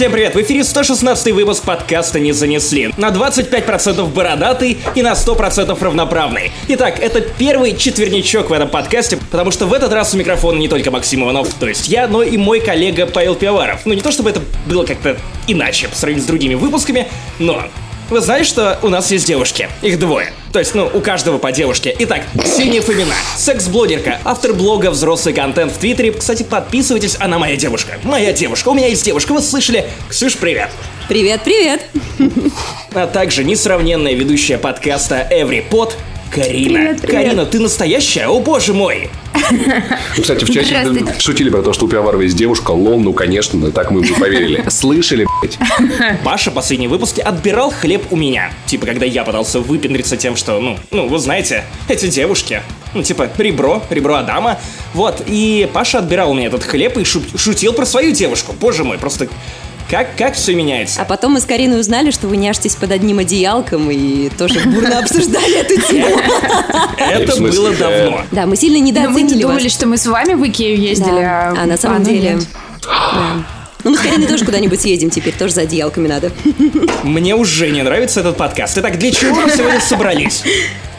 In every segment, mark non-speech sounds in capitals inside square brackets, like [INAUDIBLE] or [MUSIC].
Всем привет! В эфире 116 выпуск подкаста «Не занесли». На 25% бородатый и на 100% равноправный. Итак, это первый четверничок в этом подкасте, потому что в этот раз у микрофона не только Максим Иванов, то есть я, но и мой коллега Павел Пиваров. Ну не то чтобы это было как-то иначе по сравнению с другими выпусками, но вы знаете, что у нас есть девушки? Их двое. То есть, ну, у каждого по девушке. Итак, Ксения Фомина, секс-блогерка, автор блога «Взрослый контент» в Твиттере. Кстати, подписывайтесь, она моя девушка. Моя девушка, у меня есть девушка, вы слышали? Ксюш, привет. Привет, привет. А также несравненная ведущая подкаста Every Pod Карина. Привет, привет. Карина, ты настоящая? О боже мой! Ну, Кстати, в чате шутили про то, что у Пивоварова есть девушка. Лол, ну, конечно, так мы бы поверили. [LAUGHS] Слышали, блядь? Паша в последнем выпуске отбирал хлеб у меня. Типа, когда я пытался выпендриться тем, что, ну, ну, вы знаете, эти девушки. Ну, типа, ребро, ребро Адама. Вот, и Паша отбирал у меня этот хлеб и шу- шутил про свою девушку. Боже мой, просто как, как все меняется. А потом мы с Кариной узнали, что вы няшетесь под одним одеялком и тоже бурно обсуждали эту тему. Это в смысле, было э, давно. Да, мы сильно Но мы недооценили думали, вас. что мы с вами в Икею ездили, Да. А на самом деле... Ну, мы с Кариной тоже куда-нибудь съедем теперь, тоже за одеялками надо. Мне уже не нравится этот подкаст. Итак, для чего мы сегодня собрались?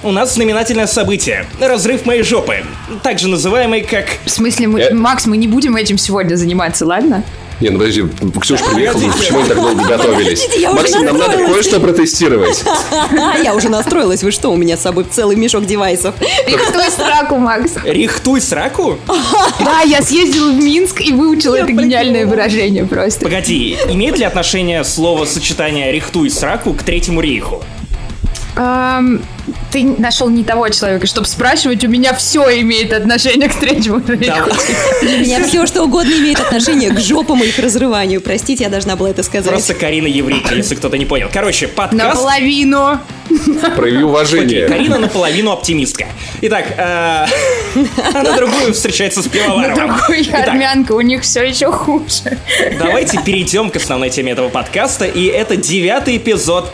У нас знаменательное событие. Разрыв моей жопы. Также называемый как... В смысле, мы- Э. Макс, мы не будем этим сегодня заниматься, ладно? Не, ну подожди, Ксюша приехала, Подождите. почему они так долго готовились? Максим, нам надо кое-что протестировать. [LAUGHS] Я уже настроилась, вы что, у меня с собой целый мешок девайсов. Рихтуй сраку, Макс. Рихтуй сраку? [LAUGHS] Да, я съездила в Минск и выучила это гениальное выражение просто. Погоди, имеет ли отношение слово сочетание «рихтуй сраку» к Третьему рейху? Ты нашел не того человека, чтобы спрашивать, у меня все имеет отношение к третьему Да. Для меня все, что угодно имеет отношение к жопам и их разрыванию. Простите, я должна была это сказать. Просто Карина еврейка, если кто-то не понял. Короче, подкаст... Наполовину. Прояви Окей, уважение. Карина наполовину оптимистка. Итак, э, [LAUGHS] а на другую встречается с На Пивоваровым. другую армянка, у них все еще хуже. давайте перейдем к основной теме этого подкаста, и это девятый эпизод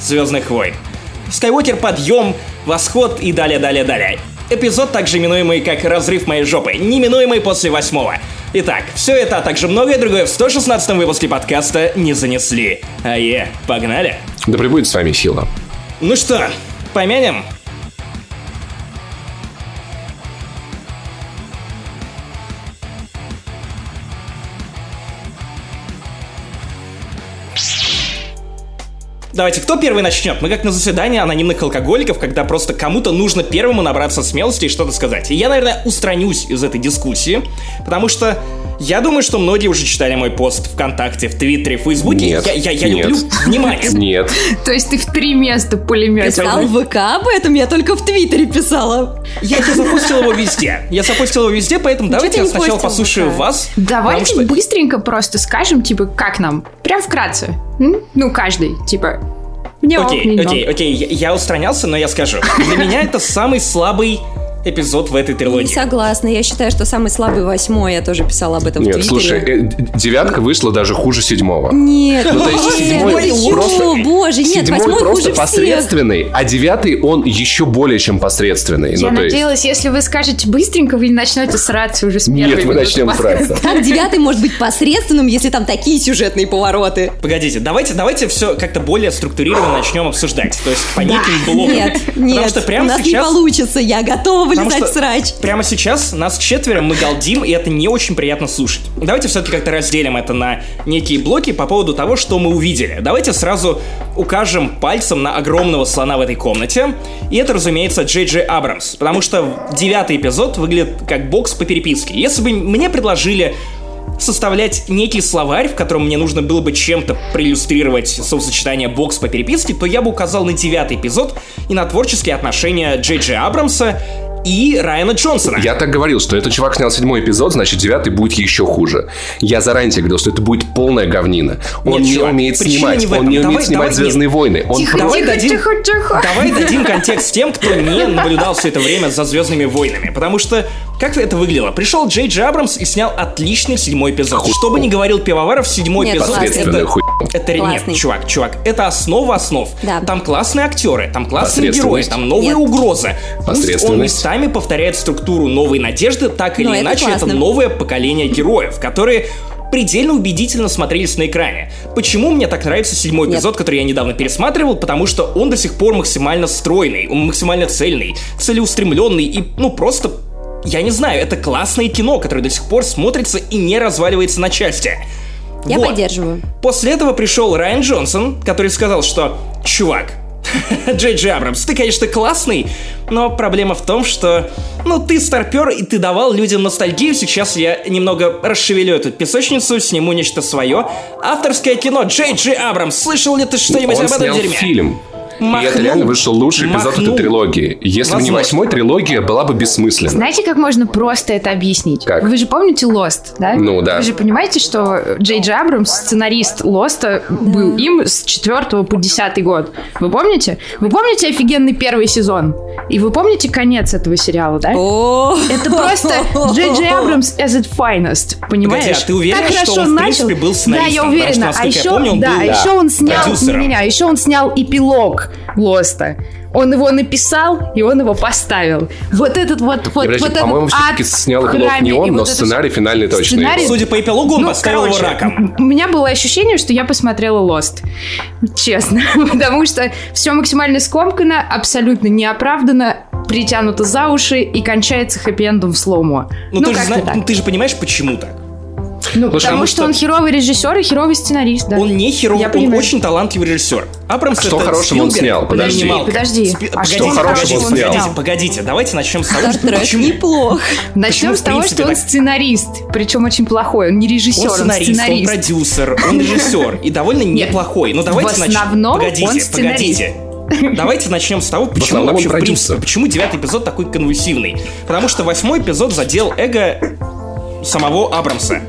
«Звездных войн». Скайуокер подъем, восход и далее-далее-далее. Эпизод, также именуемый как «Разрыв моей жопы», неминуемый после восьмого. Итак, все это, а также многое другое в 116 выпуске подкаста «Не занесли». Ае, погнали! Да прибудет с вами сила. Ну что, помянем? Давайте, кто первый начнет? Мы как на заседании анонимных алкоголиков, когда просто кому-то нужно первому набраться смелости и что-то сказать. И я, наверное, устранюсь из этой дискуссии, потому что я думаю, что многие уже читали мой пост ВКонтакте, в Твиттере, в Фейсбуке. Нет, я я, я нет. люблю внимание. [LAUGHS] Нет. [LAUGHS] То есть ты в три места пулемет. Писал в ВК об этом, я только в Твиттере писала. Я, я запустил его везде. Я запустил его везде, поэтому давайте я сначала послушаю вас. Давайте быстренько просто скажем, типа, как нам. Прям вкратце. Ну, каждый, типа. Мне ок, Окей, окей, ок. окей, я устранялся, но я скажу. Для меня это самый слабый эпизод в этой Не трилогии. согласна, я считаю, что самый слабый восьмой, я тоже писала об этом в Нет, Твиттере. слушай, э, девятка вышла даже хуже седьмого. Нет, Ну, то есть седьмой просто- боже, нет, восьмой просто всех. посредственный, а девятый он еще более чем посредственный. Я ну, есть... надеялась, если вы скажете быстренько, вы не начнете сраться уже с первой Нет, мы начнем сраться. Как девятый может быть посредственным, если там такие сюжетные повороты? Погодите, давайте, давайте все как-то более структурированно начнем обсуждать. То есть по неким блокам. Нет, Потому нет, что у прямо нас не получится, я готова Потому вылезать в срач. Прямо сейчас нас четверо, мы галдим, и это не очень приятно слушать. Давайте все-таки как-то разделим это на некие блоки по поводу того, что мы увидели. Давайте сразу укажем пальцем на огромного слона в этой комнате. И это, разумеется, Джей Джей Абрамс. Потому что девятый эпизод выглядит как бокс по переписке. Если бы мне предложили составлять некий словарь, в котором мне нужно было бы чем-то проиллюстрировать словосочетание бокс по переписке, то я бы указал на девятый эпизод и на творческие отношения Джей Джей Абрамса и Райана Джонсона. Я так говорил, что этот чувак снял седьмой эпизод, значит, девятый будет еще хуже. Я заранее тебе говорил, что это будет полная говнина. Он Нет, не чувак, умеет снимать, не он не умеет Давай- снимать давай- Звездные нет. войны. Он Тихо, Давай тихо, дадим- тихо, тихо. Давай дадим [LAUGHS] контекст тем, кто не [LAUGHS] наблюдал все это время за Звездными войнами. Потому что как это выглядело? Пришел Джей Джей Абрамс и снял отличный седьмой эпизод. Что бы ни говорил Пивоваров, седьмой Нет, эпизод это, хуй. это нет, чувак, чувак, это основа основ. Да. Там классные актеры, там классные герои, там новые Нет. угрозы. Плюс Он Посредственность. Местами повторяет структуру новой надежды, так или Но это иначе, это классно. новое поколение героев, которые предельно убедительно смотрелись на экране. Почему мне так нравится седьмой Нет. эпизод, который я недавно пересматривал? Потому что он до сих пор максимально стройный, он максимально цельный, целеустремленный и, ну, просто я не знаю, это классное кино, которое до сих пор смотрится и не разваливается на части. Я Вот. поддерживаю. После этого пришел Райан Джонсон, который сказал, что «Чувак, [LAUGHS] Джей Джей Абрамс, ты, конечно, классный, но проблема в том, что, ну, ты старпер, и ты давал людям ностальгию, сейчас я немного расшевелю эту песочницу, сниму нечто свое. Авторское кино Джей Джей Абрамс, слышал ли ты что-нибудь Он об этом снял дерьме? фильм. И Махнул. это реально вышел лучший эпизод Махнул. этой трилогии. Если бы не восьмой, трилогия была бы бессмысленна. Знаете, как можно просто это объяснить? Как? Вы же помните Lost, да? Ну, да. Вы же понимаете, что Джей Джей Абрамс, сценарист Лоста, был им с 4 по 10 год. Вы помните? Вы помните офигенный первый сезон? И вы помните конец этого сериала, да? О, Это просто Джей Джей Абрамс as at finest, понимаешь? Погоди, а ты уверена, так что хорошо он, в начал. принципе, был Да, сценаристом? я Потому что, уверена. А насколько я еще, помню, он да, был, еще он снял, продюсером. не, не, а еще он снял эпилог Лоста. Он его написал, и он его поставил. Вот этот вот, вот, Подожди, вот этот по-моему, все-таки ад снял эпилог не и он, но вот это сценарий финальный точно Сценарий- его. Судя по эпилогу, он ну, поставил его короче, раком. У меня было ощущение, что я посмотрела Lost. Честно. [LAUGHS] Потому что все максимально скомкано, абсолютно неоправданно, притянуто за уши и кончается хэппи-эндом в слоумо. Ну, ты, же знаешь, так. ну, ты же понимаешь, почему так? Ну, Потому потому что что- он херовый режиссер и херовый сценарист, да. Он не херо, Я он понимаю. очень талантливый режиссер. Абрамс А что хорошего он снял? Подожди. анималка. Подожди. Спи- А погодите, что хорошего он снял? погодите, погодите, давайте начнем с того, что почему- неплох. Начнем с в того, что он сценарист, причем очень плохой. Он не режиссер, Он он, сценарист, он сценарист. продюсер, он режиссер и довольно неплохой. Ну давайте В начнем. основном Погодите, он сценарист. Давайте начнем с того, почему основном он вообще, в принципе, почему девятый эпизод такой конвульсивный. Потому что восьмой эпизод задел эго самого Абрамса.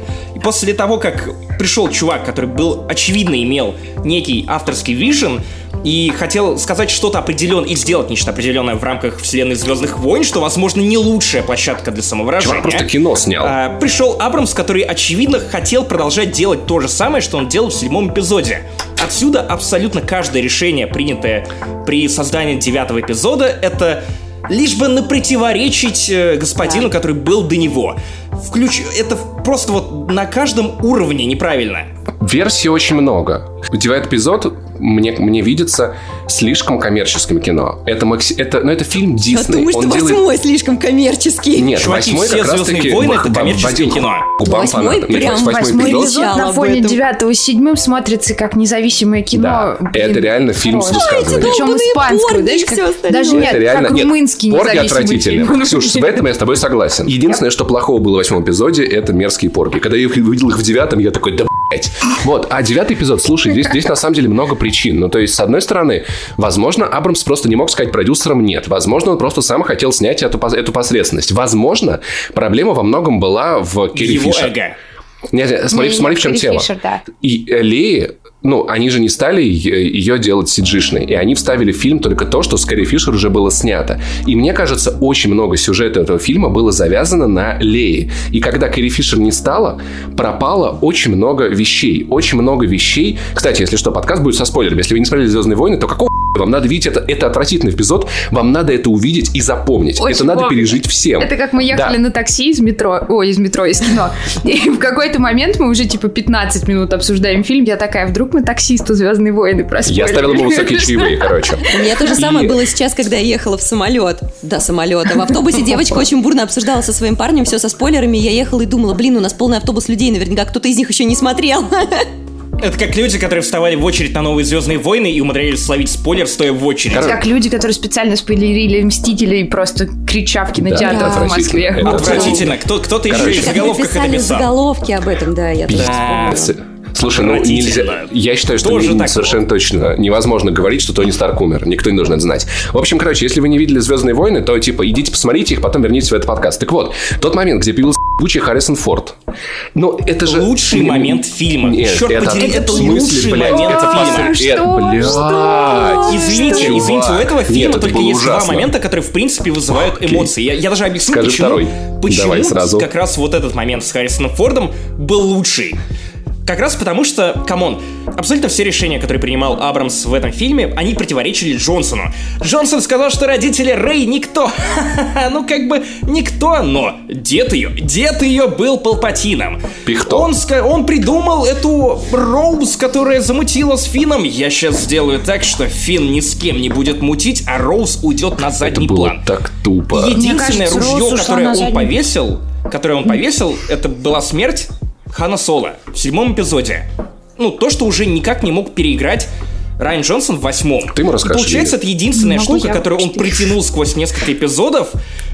После того, как пришел чувак, который был, очевидно, имел некий авторский вижен, и хотел сказать что-то определенное и сделать нечто определенное в рамках вселенной Звездных войн, что, возможно, не лучшая площадка для самовыражения. Чувак просто кино снял. А, пришел Абрамс, который, очевидно, хотел продолжать делать то же самое, что он делал в седьмом эпизоде. Отсюда абсолютно каждое решение, принятое при создании девятого эпизода, это лишь бы на противоречить э, господину, который был до него. Включ... Это просто вот на каждом уровне неправильно. Версий очень много. Девятый эпизод мне, мне видится слишком коммерческим кино. Это, макси... это, ну, это фильм Я Дисней. думаю, что Он делает- восьмой слишком коммерческий. Нет, Чуваки, восьмой все как раз «Звездные таки войны» это коммерческое кино. Восьмой прям восьмой эпизод- на фоне девятого и седьмым смотрится как независимое кино. Да, это реально фильм с высказыванием. Причем порги знаешь, как- даже нет, как румынский порги фильм. Ксюш, в этом я с тобой согласен. Единственное, что плохого было в восьмом эпизоде, это мерзкие порги. Когда я увидел их в девятом, я такой, да. Вот, а девятый эпизод, слушай, здесь, здесь на самом деле много причин. Ну, то есть, с одной стороны, возможно, Абрамс просто не мог сказать продюсерам нет. Возможно, он просто сам хотел снять эту, эту посредственность. Возможно, проблема во многом была в Керри Его Фишер. эго. Нет, нет, смотри, Не, смотри, не, в чем. Фишер, да. И Леи, ну, они же не стали ее делать сиджишной, и они вставили в фильм только то, что с Кэрри Фишер уже было снято. И мне кажется, очень много сюжета этого фильма было завязано на Лее. И когда Кэрри Фишер не стала, пропало очень много вещей. Очень много вещей. Кстати, если что, подкаст будет со спойлерами. Если вы не смотрели «Звездные войны», то какого вам надо видеть это? Это отвратительный эпизод. Вам надо это увидеть и запомнить. Очень это надо помню. пережить всем. Это как мы ехали Да. на такси из метро, ой, из метро, из кино. [LAUGHS] И в какой-то момент мы уже типа 15 минут обсуждаем фильм. Я такая, вдруг мы таксисту Звездные войны проспорили. Я ставил ему высокие [LAUGHS] чаевые, короче. У меня то же самое было сейчас, когда я ехала в самолет. До самолета. В автобусе девочка очень бурно обсуждала со своим парнем все со спойлерами. Я ехала и думала, блин, у нас полный автобус людей, наверняка кто-то из них еще не смотрел. [LAUGHS] Это как люди, которые вставали в очередь на новые Звездные войны и умудрялись словить спойлер, стоя в очереди. Короче, Как люди, которые специально спойлерили Мстителей, просто крича в кинотеатрах Да, в Москве. отвратительно. Это Отвратительно. Кто, кто-то еще Короче. и в заголовках это писал. заголовки об этом, да, я тоже Да. вспомнила. Слушай, ну нельзя. Я считаю, что Тоже не- так совершенно точно невозможно говорить, что Тони Старк умер. Никто не должен это знать. В общем, короче, если вы не видели Звездные войны, то типа идите посмотрите их, потом вернитесь в этот подкаст. Так вот, тот момент, где появился ебучий Харрисон Форд. Ну, это же. Лучший момент фильма. Нет, Черт это, подери, это лучший блядь, момент это фильма. посред- Что? это, Что? блядь. Извините, Чувак. извините, у этого фильма Нет, только есть два ужасно. момента, которые, в принципе, вызывают Окей. эмоции. Я, я даже объясню, Скажи почему, второй. почему Давай сразу. как раз вот этот момент с Харрисоном Фордом был лучший. Как раз потому, что, come on, абсолютно все решения, которые принимал Абрамс в этом фильме, они противоречили Джонсону. Джонсон сказал, что родители Рэй никто. [LAUGHS] ну, как бы никто, но дед ее, дед ее был Палпатином. Пихто. Он, он придумал эту Роуз, которая замутила с Фином. Я сейчас сделаю так, что Фин ни с кем не будет мутить, а Роуз уйдет на Это задний было план. так тупо. Единственное кажется, ружье, которое он задний. повесил, которое он повесил, это была смерть Хана Соло в седьмом эпизоде. Ну, то, что уже никак не мог переиграть Райан Джонсон в восьмом. Ты ему И расскажешь, Получается, Лиля. это единственная Могу штука, которую он притянул сквозь несколько эпизодов.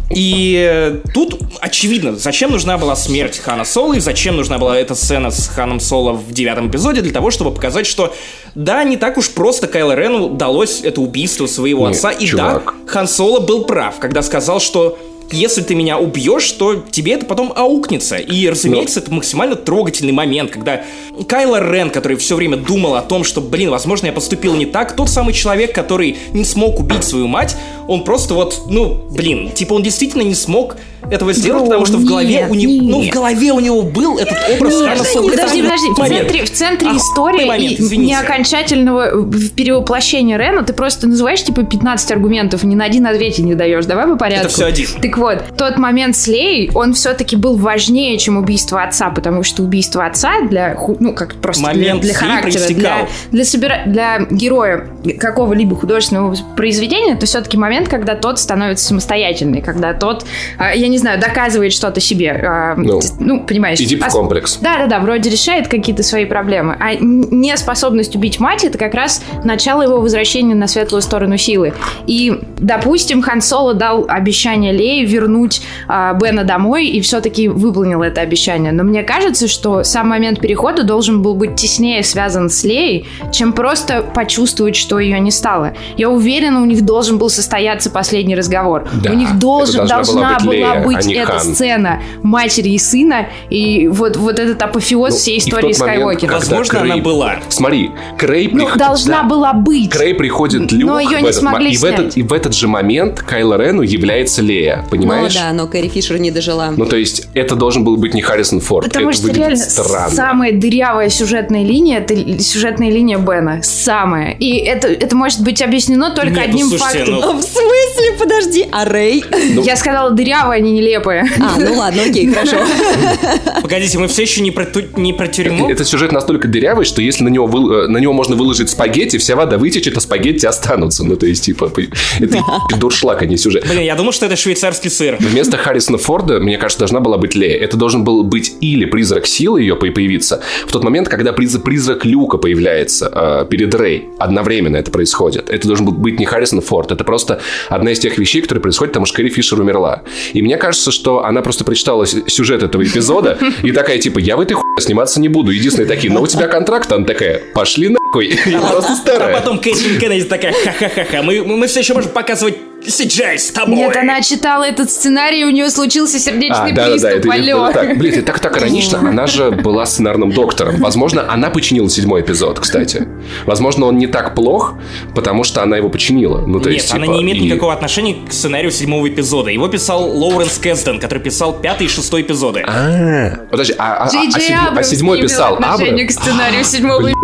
И э, тут очевидно, зачем нужна была смерть Хана Соло и зачем нужна была эта сцена с Ханом Соло в девятом эпизоде для того, чтобы показать, что да, не так уж просто Кайло Рену удалось это убийство своего Нет, отца. И чувак. да, Хан Соло был прав, когда сказал, что если ты меня убьешь, то тебе это потом аукнется. И, разумеется, это максимально трогательный момент, когда Кайло Рен, который все время думал о том, что, блин, возможно, я поступил не так, тот самый человек, который не смог убить свою мать, он просто вот, ну, блин, типа он действительно не смог этого сделать, Бро, потому что в голове нет, у него, ну, в нет. голове у него был этот образ Хана Соло. Это Подожди, подожди. В центре, в центре Охуенный истории момент, извините. не окончательного в- перевоплощения Рена ты просто называешь типа 15 аргументов, ни на один ответе не даешь. Давай по порядку. Это всё один. Так вот, тот момент с Лей, он все-таки был важнее, чем убийство отца, потому что убийство отца для, ну, как просто для- Момент для, Лей характера, для, для, собира- для героя какого-либо художественного произведения, это все-таки момент, когда тот становится самостоятельный, когда тот, а, я не знаю, доказывает что-то себе. а, Ну, ну понимаешь. Иди в ос- комплекс. да, да, да, вроде решает какие-то свои проблемы. А неспособность убить мать это как раз начало его возвращения на светлую сторону силы. И, допустим, Хан Соло дал обещание Лее вернуть а, Бена домой и все-таки выполнил это обещание. Но мне кажется, что сам момент перехода должен был быть теснее связан с Леей, чем просто почувствовать, что ее не стало. Я уверена, у них должен был состояться последний разговор. Да, у них это должен, должна была должна быть Лея, а быть не эта Хан. сцена матери и сына, и вот, вот этот апофеоз Ну, всей истории Скайуокера. Возможно, она была. Смотри, Крей Ну, прих- должна да. была быть. Крей приходит Люк Но ее в не этот мо- смогли и в, этот, и в этот же момент Кайло Рену является Лея, Ну понимаешь? да, но Кэрри Фишер не дожила. Ну, то есть, это должен был быть не Харрисон Форд. Потому это что реально странно. самая дырявая сюжетная линия это сюжетная линия Бена. Самая. И это, это может быть объяснено только Нет, ну, одним слушайте, фактом. ну- [LAUGHS] В смысле? Подожди, а Рэй? Ну, Я сказала дырявая, а не нелепая. А, ну ладно, окей, [LAUGHS] хорошо. Погодите, мы все еще не про, ту- не про тюрьму? Этот сюжет настолько дырявый, что если на него, выл- э, на него можно выложить спагетти, вся вода вытечет, а спагетти останутся. Ну, то есть, типа, это [LAUGHS] дуршлаг, а не сюжет. Блин, я думал, что это швейцарский сыр. Вместо Харрисона Форда, мне кажется, должна была быть Лея. Это должен был быть или призрак силы ее по- появиться в тот момент, когда приз- призрак Люка появляется э, перед Рэй. Одновременно это происходит. Это должен был быть не Харрисон Форд. Это просто одна из тех вещей, которые происходят, потому что Кэрри Фишер умерла. И мне кажется, что она просто прочитала сюжет этого эпизода и такая, типа, я в этой хуйне сниматься не буду. Единственные такие, но у тебя контракт, она такая, пошли нахуй. [LAUGHS] Я просто А старая. потом Кэтрин Кеннеди такая, ха-ха-ха-ха, мы, мы все еще можем показывать CGI с тобой. Нет, она читала этот сценарий, у нее случился сердечный А, да, да, да, приступ. это алло. так. Блин, это так, так иронично. Она же [LAUGHS] была сценарным доктором. Возможно, она починила седьмой эпизод, кстати. Возможно, он не так плох, потому что она его починила. Ну, то Нет, есть, она типа, не имеет и- никакого отношения к сценарию седьмого эпизода. Его писал Лоуренс Кэсден, который писал пятый и шестой эпизоды. А, Подожди, а, а- а седьмой- а Абрамс седьмой писал Абрам? к сценарию седьмого эпизода.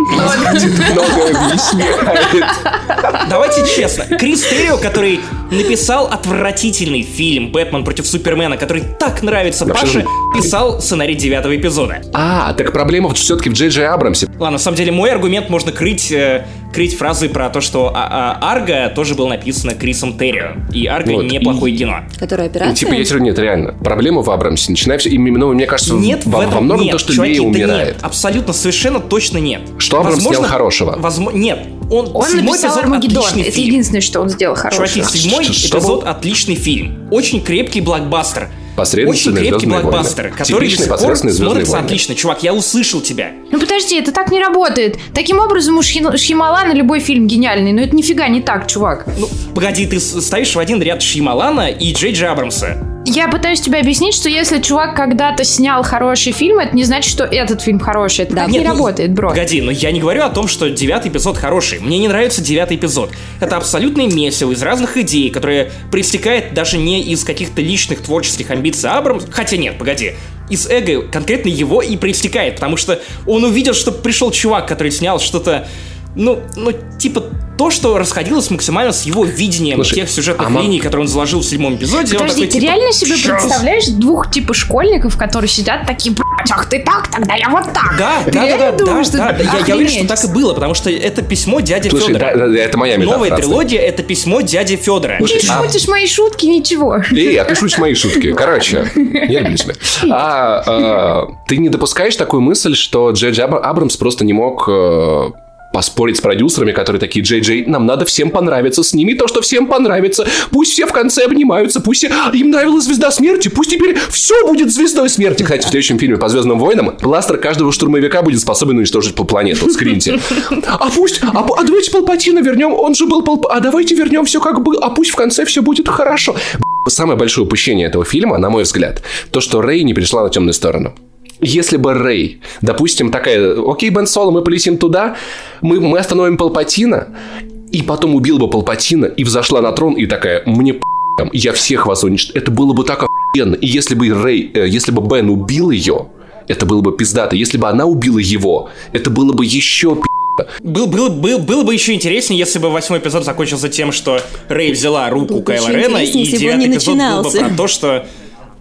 [LAUGHS] Давайте честно. Крис Террио, который написал отвратительный фильм «Бэтмен против Супермена», который так нравится Вообще, Паше, ну, писал сценарий девятого эпизода. А, так проблема все-таки в Джей Джей Абрамсе. Ладно, на самом деле мой аргумент можно крыть, э, крыть фразой про то, что а- а Арго тоже был написано Крисом Террио. И Арго Вот, неплохое и- кино. Которая И, операция? типа, я тебе нет, реально. Проблема в Абрамсе. Начиная все. Именно, мне кажется, Нет, во, в этом во многом нет. то, что Чуваки, Лея да умирает. нет, абсолютно, совершенно точно нет. Что Абрамс Возможно- сделал хорошего? возмо- Нет, он, Он написал эпизод Армагеддон. Это фильм. единственное, что он сделал хорошего. Чуваки, седьмой Что- что эпизод был? отличный фильм. Очень крепкий блокбастер. Очень крепкий «Звездные войны». блокбастер, который до Типичные сих пор посредственные «Звездные смотрится войны». отлично. Чувак, я услышал тебя. Ну подожди, это так не работает. Таким образом, у Шхималана любой фильм гениальный, но это нифига не так, чувак. Ну, погоди, ты ставишь в один ряд Шьямалана и Джей Джей Абрамса. Я пытаюсь тебе объяснить, что если чувак когда-то снял хороший фильм, это не значит, что этот фильм хороший. Это Да, так нет, не ну, работает, бро. Погоди, но я не говорю о том, что девятый эпизод хороший. Мне не нравится девятый эпизод. Это абсолютный месиво из разных идей, которые проистекает даже не из каких-то личных творческих амбиций Абрамс. Хотя нет, погоди. Из эго конкретно его и проистекает, потому что он увидел, что пришел чувак, который снял что-то ну, ну, типа, то, что расходилось максимально с его видением Слушай, тех сюжетных а линий, которые он заложил в седьмом эпизоде. он Подожди, такой, ты типа, реально себе «Чё?» представляешь двух типа школьников, которые сидят такие, блядь, ах ты так, тогда я вот так. Да, Ты да, да, да, думаешь, да, что да, да, я, я уверен, что так и было, потому что это письмо дяди Слушай, Федора. да, да, это моя Новая трилогия это письмо дяди Федора. Ты шутишь мои шутки, ничего. Эй, а ты шутишь мои шутки. Короче, я люблю тебя. А, а, ты не допускаешь такую мысль, что Джей Джей Абра- Абрамс просто не мог э, поспорить с продюсерами, которые такие, Джей Джей, нам надо всем понравиться, сними то, что всем понравится, пусть все в конце обнимаются, пусть все... им нравилась Звезда Смерти, пусть теперь все будет Звездой Смерти. Кстати, в следующем фильме по Звездным войнам бластер каждого штурмовика будет способен уничтожить по планету. Скриньте. А пусть... А, а давайте Палпатина вернем, он же был Палп... А давайте вернем все как было, а пусть в конце все будет хорошо. Самое большое упущение этого фильма, на мой взгляд, то, что Рэй не перешла на темную сторону. Если бы Рэй, допустим, такая, окей, Бен Соло, мы полетим туда, мы, мы остановим Палпатина, и потом убил бы Палпатина, и взошла на трон, и такая, мне я всех вас уничтожу. Это было бы так охуенно. И если бы Рэй, э, если бы Бен убил ее, это было бы пиздато. Если бы она убила его, это было бы еще пи***. Был, был, был, было бы еще интереснее, если бы восьмой эпизод закончился тем, что Рэй взяла руку Было бы Кайла Рена, и девятый эпизод был бы начинался. про то, что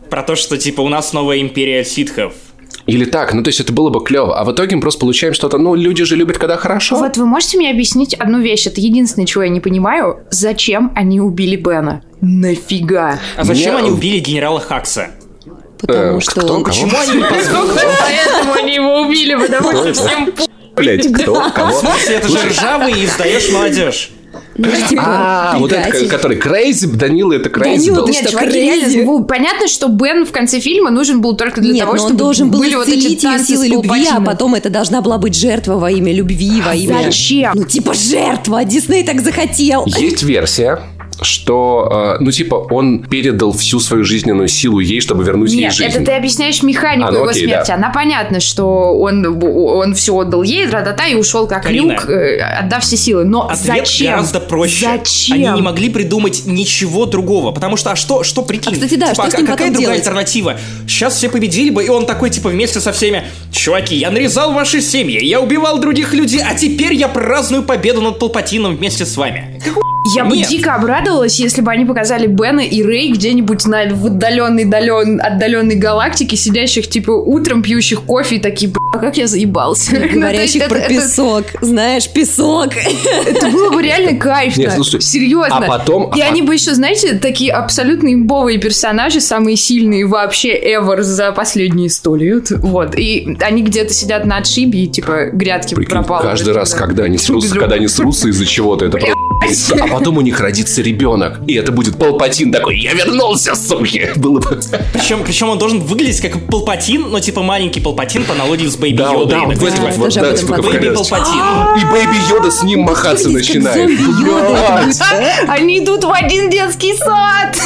про то, что типа у нас новая империя ситхов. Или так, ну то есть это было бы клево. А в итоге мы просто получаем что-то, ну люди же любят, когда хорошо. Вот вы можете мне объяснить одну вещь? Это единственное, чего я не понимаю. Зачем они убили Бена? Нафига? А зачем Мне- они убили генерала Хакса? Потому Э, что кто, он... Почему они? Поэтому они его убили, потому что всем Блять, кто, кого? В смысле, это же ржавый и сдаешь молодежь. Ну, типа, А, вот это, предатель. который Крейзи, Данила, это Крейзи Данила, был. Нет, что, реально, ну, понятно, что Бен в конце фильма нужен был только для Нет, того, чтобы он должен был были вот эти исцелить ее танцы силой с любви, а потом это должна была быть жертва во имя любви, во имя... Зачем? Ну, типа жертва, Дисней так захотел. Есть версия, что, э, ну, типа, он передал всю свою жизненную силу ей, чтобы вернуть ей Нет, жизнь. это ты объясняешь механику А, ну его окей, смерти. да. Она понятно, что он, он все отдал ей, тра-та-та, и ушел как Карина. люк, э, отдав все силы. Но Ответ зачем? гораздо проще. Зачем? Они не могли придумать ничего другого, потому что, а что, что прикинь? А, кстати, да, Типа, что с а ним какая другая делать? альтернатива? Сейчас все победили бы, и он такой, типа, вместе со всеми, чуваки, я нарезал ваши семьи, я убивал других людей, а теперь я праздную победу над Палпатином вместе с вами. Какого Я бы Нет. дико обрадовалась, если бы они показали Бена и Рэй где-нибудь на в отдаленной, дален- отдаленной галактике, сидящих, типа, утром пьющих кофе и такие, а как я заебался. Ну, Говорящих про песок. Знаешь, песок. Это было бы реально кайфно. Серьезно. а потом- И а они бы еще, знаете, такие абсолютно имбовые персонажи, самые сильные вообще ever за последние сто лет. Вот. И они где-то сидят на отшибе и, типа, грядки пропало. каждый раз, когда они срутся, когда они срутся из-за чего-то, это просто... [LAUGHS] А [LAUGHS] потом у них родится ребенок, и это будет Палпатин такой, я вернулся, суки! [LAUGHS] Было бы... Причем, причем он должен выглядеть как Палпатин, но типа маленький Палпатин по аналогии с Бэйби Да, Йодой. да, И вот да, типа, как Бэйби. Палпатин. И Бэйби Йода с ним махаться начинает. Они идут в один детский сад.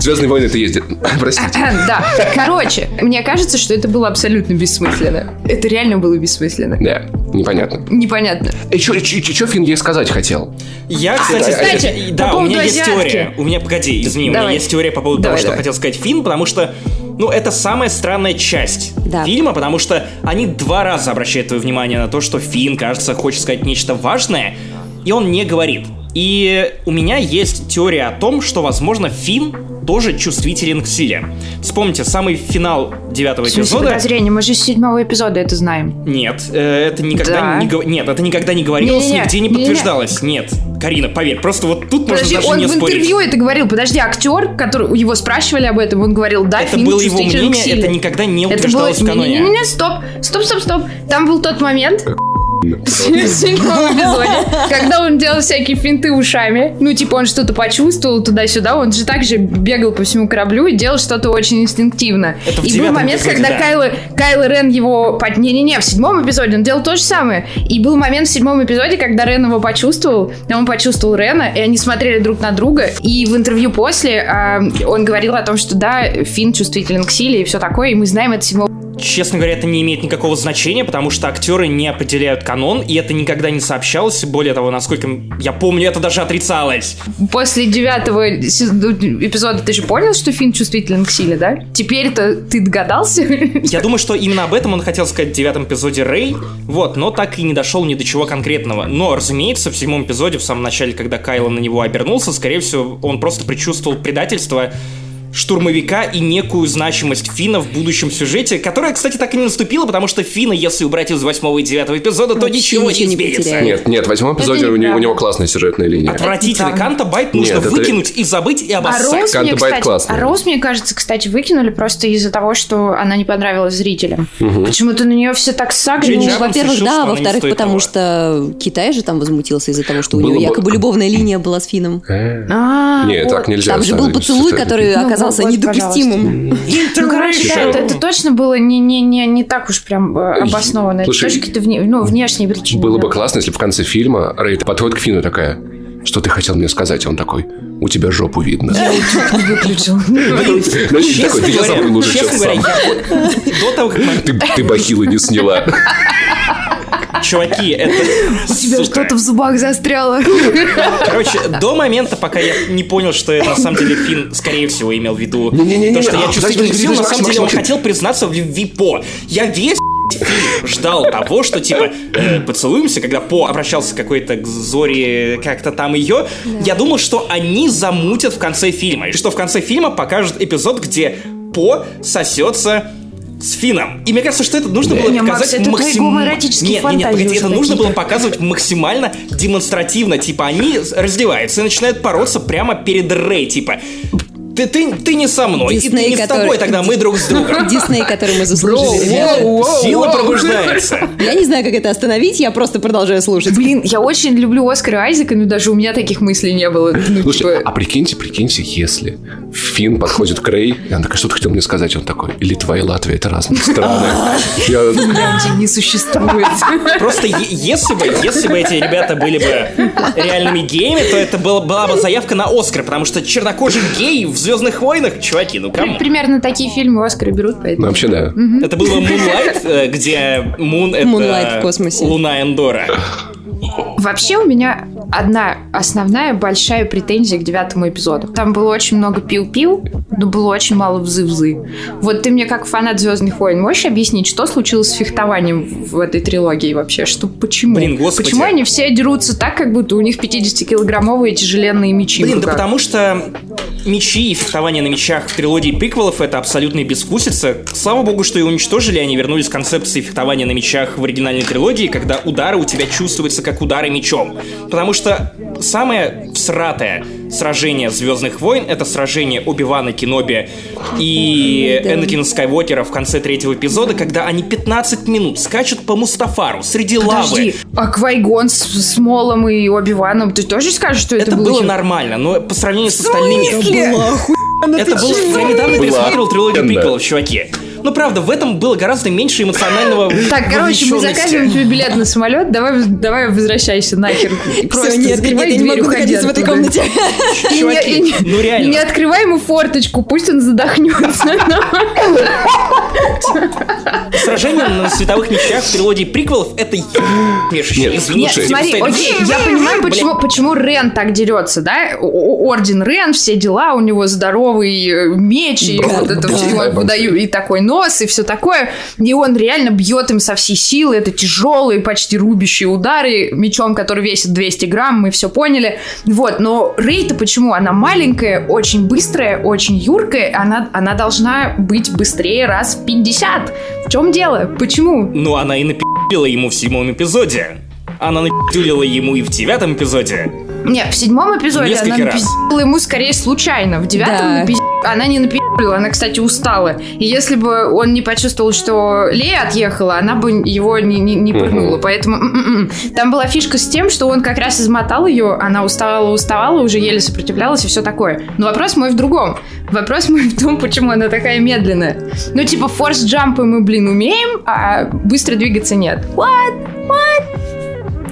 Звездные войны это ездит. Простите. Да, короче, мне кажется, что это было абсолютно бессмысленно. Это реально было бессмысленно. Да, непонятно. Непонятно. И что Финн ей сказать хотел? Я, кстати, Кстати, кстати, да, по у меня есть азиатки. теория. У меня, погоди, извини, у меня Давай. есть теория по поводу Давай, того, что давай. хотел сказать Финн, потому что, ну, это самая странная часть Да. фильма, потому что они два раза обращают твое внимание на то, что Финн, кажется, хочет сказать нечто важное, и он не говорит. И у меня есть теория о том, что, возможно, Финн тоже чувствителен к силе. Вспомните, самый финал девятого В смысле эпизода... подозрение? Мы же с седьмого эпизода это знаем. Нет, э, это никогда Да. не нет, это никогда не говорилось, Не-не-не, нигде не не-не. подтверждалось. Нет, Карина, поверь, просто вот тут Подожди, можно даже он не в спорить. интервью это говорил. Подожди, актер, который его спрашивали об этом, он говорил, да, Это Финн было его мнение, это никогда не Это было... утверждалось в каноне. Не-не-не, стоп, стоп, стоп, стоп. Там был тот момент, в [LAUGHS] когда он делал всякие финты ушами. Ну, типа, он что-то почувствовал туда-сюда, он же также бегал по всему кораблю и делал что-то очень инстинктивно. И был момент, когда да. Кайло, Кайло Рен его... Не-не-не, в седьмом эпизоде он делал то же самое. И был момент в седьмом эпизоде, когда Рен его почувствовал, и он почувствовал Рена, и они смотрели друг на друга. И в интервью после а, он говорил о том, что да, Финн чувствителен к силе и все такое, и мы знаем это с седьмого Честно говоря, это не имеет никакого значения, потому что актеры не определяют канон, и это никогда не сообщалось. Более того, насколько я помню, это даже отрицалось. После девятого ну, эпизода ты же понял, что Финн чувствителен к силе, да? Теперь-то ты догадался? Я думаю, что именно об этом он хотел сказать в девятом эпизоде Рэй, вот, но так и не дошел ни до чего конкретного. Но, разумеется, в седьмом эпизоде, в самом начале, когда Кайло на него обернулся, скорее всего, он просто предчувствовал предательство штурмовика и некую значимость Фина в будущем сюжете, которая, кстати, так и не наступила, потому что Фина, если убрать из восьмого и девятого эпизода, то Вообще ничего, ничего не не изменится. потеряет. Нет, нет, в восьмом эпизоде Это у, него, неправда. у него классная сюжетная линия. Отвратительно. Это Канта Байт нужно Нет, это- выкинуть и забыть и А обоссать. Роуз, Канта мне, Байт кстати, классная. а Роуз, мне кажется, кстати, выкинули просто из-за того, что она не понравилась зрителям. Почему-то на нее все так сагрили. Джей Ну, во-первых, да, не во-вторых, потому того. что Китай же там возмутился из-за того, что у бы- якобы любовная линия была с Фином. А, Нет, вот. так нельзя. Там же был поцелуй, это? который Ну, оказался вот, недопустимым. Ну, короче, да, это, это точно было не, не, не, не так уж прям э, обоснованно. Это Слушай, тоже какие-то вне- ну, внешние причины. Было да. бы классно, если бы в конце фильма Рейд подходит к Фину такая, что ты хотел мне сказать? Он такой, у тебя жопу видно. выключил. Я честно сейчас говоря, сам. я до того, как ты бахилы не сняла. [LAUGHS] Чуваки, это... У тебя что-то в зубах застряло. Короче, до момента, пока я не понял, что это на самом деле Финн, скорее всего, имел в виду то, что я а, к силам, на самом деле он хотел признаться в любви По. Я весь фильм ждал того, что типа э, поцелуемся, когда По обращался какой-то к Зоре, как-то там ее. Я думал, что они замутят в конце фильма. И что в конце фильма покажут эпизод, где По сосется с Фином. И мне кажется, что это нужно было Не, показать это твои максим- гомоэротические Нет, нет, нет, погоди, это нужно было показывать максимально демонстративно. Типа, они раздеваются и начинают бороться прямо перед Рэй. Типа, ты, ты, ты не со мной, и Дисней, ты не с который- тобой, тогда мы друг с другом. [LAUGHS] Дисней, который мы заслужили, ребята. Сила пробуждается. Я не знаю, как это остановить, я просто продолжаю слушать. Блин, я очень люблю Оскара Айзека, но даже у меня таких мыслей не было. Ну, Слушай, типа, а прикиньте, прикиньте, если Финн подходит к Рэй, и она такая, что ты хотел мне сказать? Он такой, или твоя Латвия, это разные страны. [LAUGHS] Я- Финляндии не существует. Просто если бы, если бы эти ребята были бы реальными геями, то это была, была бы заявка на Оскар, потому что чернокожий гей в Звездных войнах, чуваки, ну кому? Примерно такие фильмы Оскара берут, Ну, поэтому... вообще, да. Это было Moonlight, э, где Мун это Moonlight в космосе. Луна Эндора. Вообще у меня одна основная большая претензия к девятому эпизоду. Там было очень много пил-пил, но было очень мало взы-взы. Вот ты мне как фанат Звездных войн можешь объяснить, что случилось с фехтованием в этой трилогии вообще? Что, почему? Блин, господи. Почему они все дерутся так, как будто у них 50-килограммовые тяжеленные мечи Блин, да потому что мечи и фехтование на мечах в трилогии приквелов это абсолютная бескусица. Слава богу, что и уничтожили, они вернулись к концепции фехтования на мечах в оригинальной трилогии, когда удары у тебя чувствуются как удары мечом. Потому что самое всратое сражение Звездных войн это сражение Оби-Вана Кеноби и. Энакина Скайуокера в конце третьего эпизода, когда они 15 минут скачут по Мустафару среди лавы. Подожди, а Квайгон с, с Молом и Оби-Ваном, ты тоже скажешь, что это, Это было хер- нормально, но по сравнению с остальными... Это было... Я недавно пересматривал трилогию приколов, чуваки. Ну, правда, в этом было гораздо меньше эмоционального Так, короче, мы заказываем тебе билет на самолет, давай, давай возвращайся нахер. Просто Все, нет, нет, я не могу находиться в этой комнате. [LAUGHS] Чуваки, ну реально. не открывай ему форточку, пусть он задохнется. [LAUGHS] [LAUGHS] Сражение на световых мечах в трилогии приквелов это. Нет, Слушай, смотри, окей, я понимаю, почему, почему Рен так дерется, да? Орден Рен, все дела, у него здоровый э, меч, и вот это все, и такой нос, и все такое. И он реально бьет им со всей силы, это тяжелые, почти рубящие удары мечом, который весит 200 грамм, мы все поняли. Вот, но Рей-то почему? Она маленькая, очень быстрая, очень юркая, она, она должна быть быстрее раз в 50. В чем дело? Почему? Ну, она и напи***ила ему в седьмом эпизоде. Она напи***лила ему и в девятом эпизоде. Нет, в седьмом эпизоде Несколько она раз. напиздила ему скорее случайно. В девятом Да. напиздила она не напи***лила, она, кстати, устала. И если бы он не почувствовал, что Лея отъехала, она бы его не, не, не прыгнула. Поэтому м-м-м. там была фишка с тем, что он как раз измотал ее, она уставала, уставала, уже еле сопротивлялась и все такое. Но вопрос мой в другом. Вопрос мой в том, почему она такая медленная. Ну, типа, форс-джампы мы, блин, умеем, а быстро двигаться нет. What? What?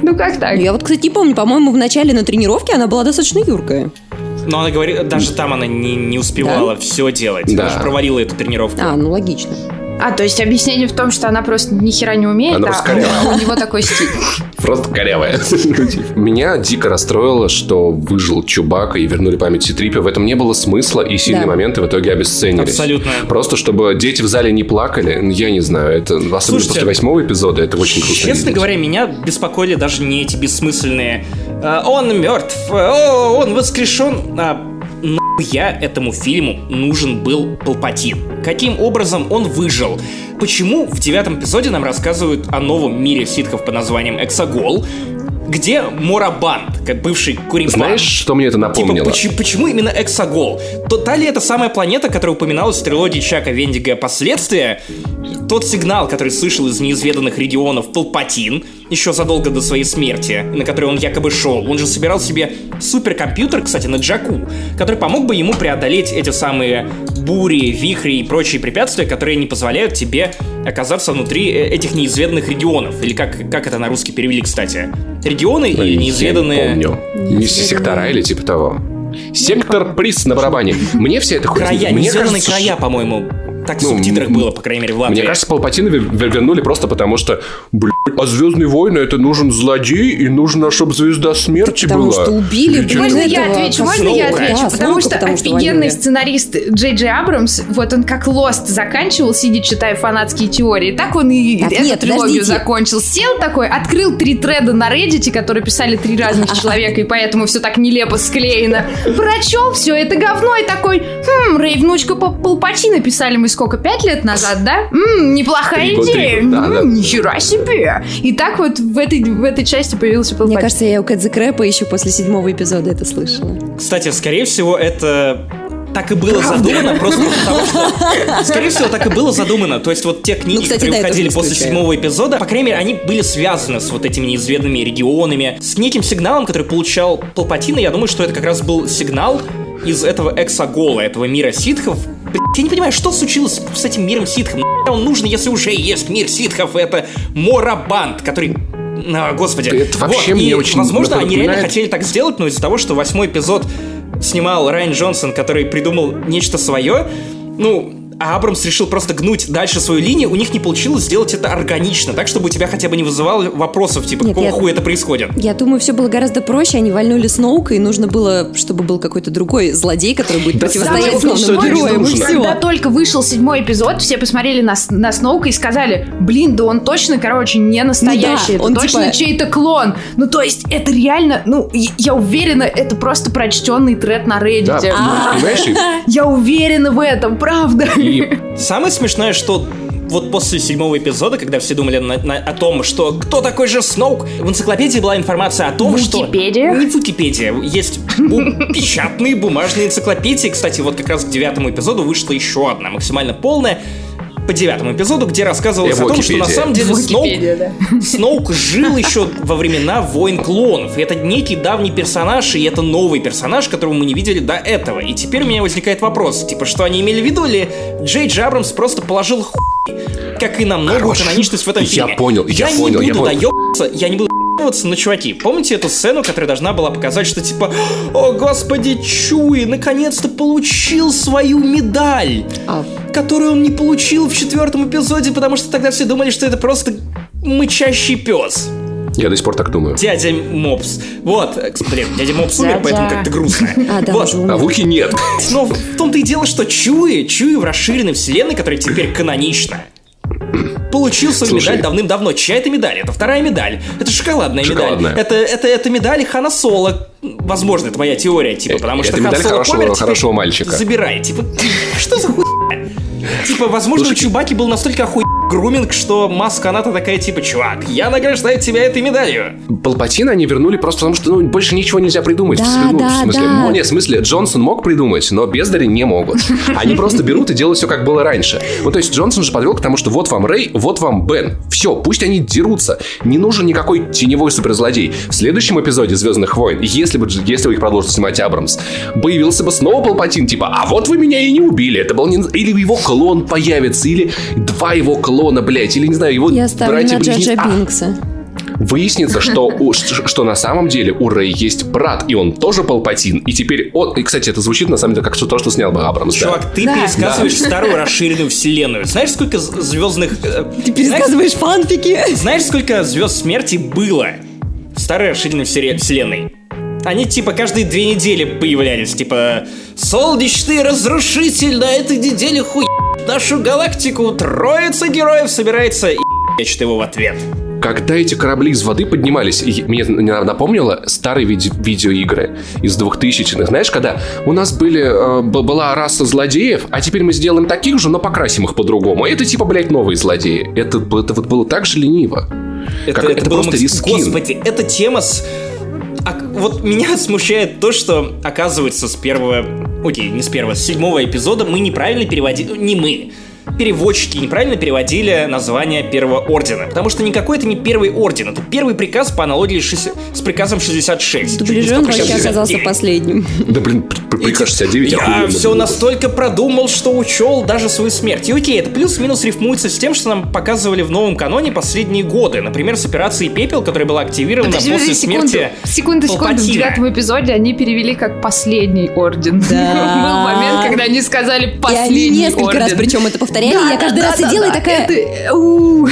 Ну, как так? Я вот, кстати, не помню, по-моему, в начале на тренировке она была достаточно юркая. Но она говорит, даже там она не, не успевала все делать. Да. Даже провалила эту тренировку. А, ну логично. А, то есть объяснение в том, что она просто ни хера не умеет, Она а ускоряла. у, него такой стиль. Просто корявая. Меня дико расстроило, что выжил Чубака и вернули память Ситрипе. В этом не было смысла, и сильные Да. моменты в итоге обесценились. Абсолютно. Просто чтобы дети в зале не плакали, я не знаю, это особенно Слушайте, после восьмого эпизода, это очень грустно. Честно видеть. говоря, меня беспокоили даже не эти бессмысленные «А, «Он мертв», «О, он воскрешен». Нахуя этому фильму нужен был Палпатин? Каким образом он выжил? Почему в девятом эпизоде нам рассказывают о новом мире ситхов под названием Эксагол, где Морабанд, как бывший Курибан? Знаешь, что мне это Типа, напомнило? почему, почему именно Эксагол? То, та ли это самая планета, которая упоминалась в трилогии Чака Вендига «Последствия», тот сигнал, который слышал из неизведанных регионов Палпатин еще задолго до своей смерти, на который он якобы шел. Он же собирал себе суперкомпьютер, кстати, на Джаку, который помог бы ему преодолеть эти самые бури, вихри и прочие препятствия, которые не позволяют тебе оказаться внутри э, этих неизведанных регионов. Или как, как это на русский перевели, кстати? Регионы Ну, и я неизведанные... не помню. Не сектора или типа того. Сектор приз на барабане. Мне все это хуйня. Края, неизведанные кажется, края, по-моему. Так в Ну, субтитрах м- было, по крайней мере, в Латвии. Мне кажется, Палпатина вер- вер- вернули просто потому, что, блядь, а Звездные войны это нужен злодей, и нужно, чтобы звезда смерти Потому была. что убили, Или Можно этого я отвечу? Можно я отвечу? Да, потому что потому что офигенный воюет. сценарист Джей Джей Абрамс, вот он как Лост заканчивал, сидя читая фанатские теории, так он и Так, эту нет, трилогию подождите. закончил. Сел такой, открыл три треда на Reddit, которые писали три разных человека, и поэтому все так нелепо склеено. Прочел все это говно и такой, хм, Рэй, внучка Пал- Палпатина писали мы сколько, пять лет назад, да? М, неплохая Три идея. три года, да, М, да. Нихера себе. И так вот в этой, в этой части появился Палпатин. Мне кажется, я у Кэдзи Крэпа еще после седьмого эпизода это слышала. Кстати, скорее всего, это так и было задумано, просто потому что... Скорее всего, так и было задумано. То есть вот те книги, Ну, кстати, которые да, выходили после седьмого эпизода, по крайней мере, они были связаны с вот этими неизведанными регионами, с неким сигналом, который получал Палпатина. Я думаю, что это как раз был сигнал из этого эксагола, этого мира ситхов. Я не понимаю, что случилось с этим миром ситхов? Он нужен, если уже есть мир ситхов. Это Морабанд, который господи. Это вообще Вот, мне и, очень Возможно, они реально хотели так сделать, но из-за того, что восьмой эпизод снимал Райан Джонсон, который придумал нечто свое, ну, а Абрамс решил просто гнуть дальше свою линию, у них не получилось сделать это органично, так, чтобы у тебя хотя бы не вызывало вопросов, типа, Нет, какого я- хуя это происходит. Я думаю, все было гораздо проще. Они вальнули Сноука, и нужно было, чтобы был какой-то другой злодей, который будет Да противостоять нужно. все. Когда только вышел седьмой эпизод, все посмотрели на, на Сноука и сказали, блин, да он точно, короче, не настоящий, Ну да, это он точно типа- чей-то клон. Ну, то есть, это реально, ну, я- я уверена, это просто прочтенный тред на Reddit. Да, ну, понимаешь, Я уверена в этом, правда. И самое смешное, что вот после седьмого эпизода, когда все думали на- на- о том, что кто такой же Сноук, в энциклопедии была информация о том, что... Википедии? Не в Википедии. Есть бу- печатные бумажные энциклопедии. Кстати, вот как раз к девятому эпизоду вышла еще одна, максимально полная, по девятому эпизоду, где рассказывалось о том, что на самом деле Сноук, да. Сноук жил [LAUGHS] еще во времена войн клонов. И это некий давний персонаж, и это новый персонаж, которого мы не видели до этого. И теперь у меня возникает вопрос, типа, что они имели в виду, или Джей Джей Абрамс просто положил хуй, как и на многую Хорош. каноничность в этом Я фильме. понял, я понял, не я буду понял. доебываться, я не буду доебываться, но, чуваки, помните эту сцену, которая должна была показать, что типа, о, господи, Чуи наконец-то получил свою медаль, А. которую он не получил в четвертом эпизоде, потому что тогда все думали, что это просто мычащий пес. Я до сих пор так думаю. Дядя Мопс. Вот, блин, дядя Мопс умер, Дядя. поэтому как-то грустно. А, да, вот. А Вуки нет. Но в том-то и дело, что Чуи, Чуи в расширенной вселенной, которая теперь канонична, получил свою Слушай. медаль давным-давно. Чья это медаль? Это вторая медаль. Это шоколадная, Шоколадная. медаль. Это, это, это медаль Хана Соло. Возможно, это моя теория, типа, Э, потому это что Хан медаль Соло хорошего- помер, теперь хорошего мальчика. Забирай. Типа, [LAUGHS] что за хуйня? Типа, возможно, у Слушай, Чубаки был настолько охуенный груминг, что маска она-то такая типа, чувак, я награждаю тебя этой медалью. Палпатина они вернули просто потому, что ну, больше ничего нельзя придумать. Да, ну, да, в смысле, да. ну, нет, в смысле, Джонсон мог придумать, но бездари не могут. [LAUGHS] Они просто берут и делают все, как было раньше. Ну, то есть Джонсон же подвел к тому, что вот вам Рэй, вот вам Бен. Все, пусть они дерутся. Не нужен никакой теневой суперзлодей. В следующем эпизоде Звездных войн, если бы, если бы их продолжил снимать Абрамс, появился бы снова Палпатин, типа, а вот вы меня и не убили. Это был не... Или его клон появится, или два его клона, блядь, или, не знаю, его Я ставлю на братья-близнецы. Джаджа А, Бинкса. Выяснится, что, у- [LAUGHS] что на самом деле у Рэй есть брат, и он тоже Палпатин. И теперь он... И, кстати, это звучит на самом деле как что- то, что снял бы Абрамс. да. Чувак, ты Да. пересказываешь старую расширенную вселенную. Знаешь, сколько звездных... э, Ты пересказываешь фанфики. Знаешь, сколько звезд смерти было в старой расширенной вселе- вселенной? Они типа каждые две недели появлялись, типа «Солнечный разрушитель на этой неделе хуй нашу галактику, троица героев собирается и ебачит его в ответ». Когда эти корабли из воды поднимались, мне на- напомнило старые виде- видеоигры из двухтысячных. Знаешь, когда у нас были, э, была раса злодеев, а теперь мы сделаем таких же, но покрасим их по-другому. Это типа, блядь, новые злодеи. Это, это вот было так же лениво. Как- это было просто рискин. Господи, эта тема с... а, вот меня [LAUGHS] смущает то, что, оказывается, с первого... Окей, не с первого, с седьмого эпизода мы неправильно переводили... Не мы. Переводчики неправильно переводили название первого ордена. Потому что никакой это не первый орден. Это первый приказ по аналогии шесть- с приказом 66. Дубляжи он вообще 69. оказался последним. Да, блин, пр- пр- приказ 69 Я все настолько продумал, что учел даже свою смерть. И окей, это плюс-минус рифмуется с тем, что нам показывали в новом каноне последние годы. Например, с операцией «Пепел», которая была активирована после смерти секунду, секунду. В девятом эпизоде они перевели как последний орден. Да. [LAUGHS] Был момент, когда они сказали последний они несколько орден. раз причем это повторяли, и я каждый раз сидела и такая... Это- у.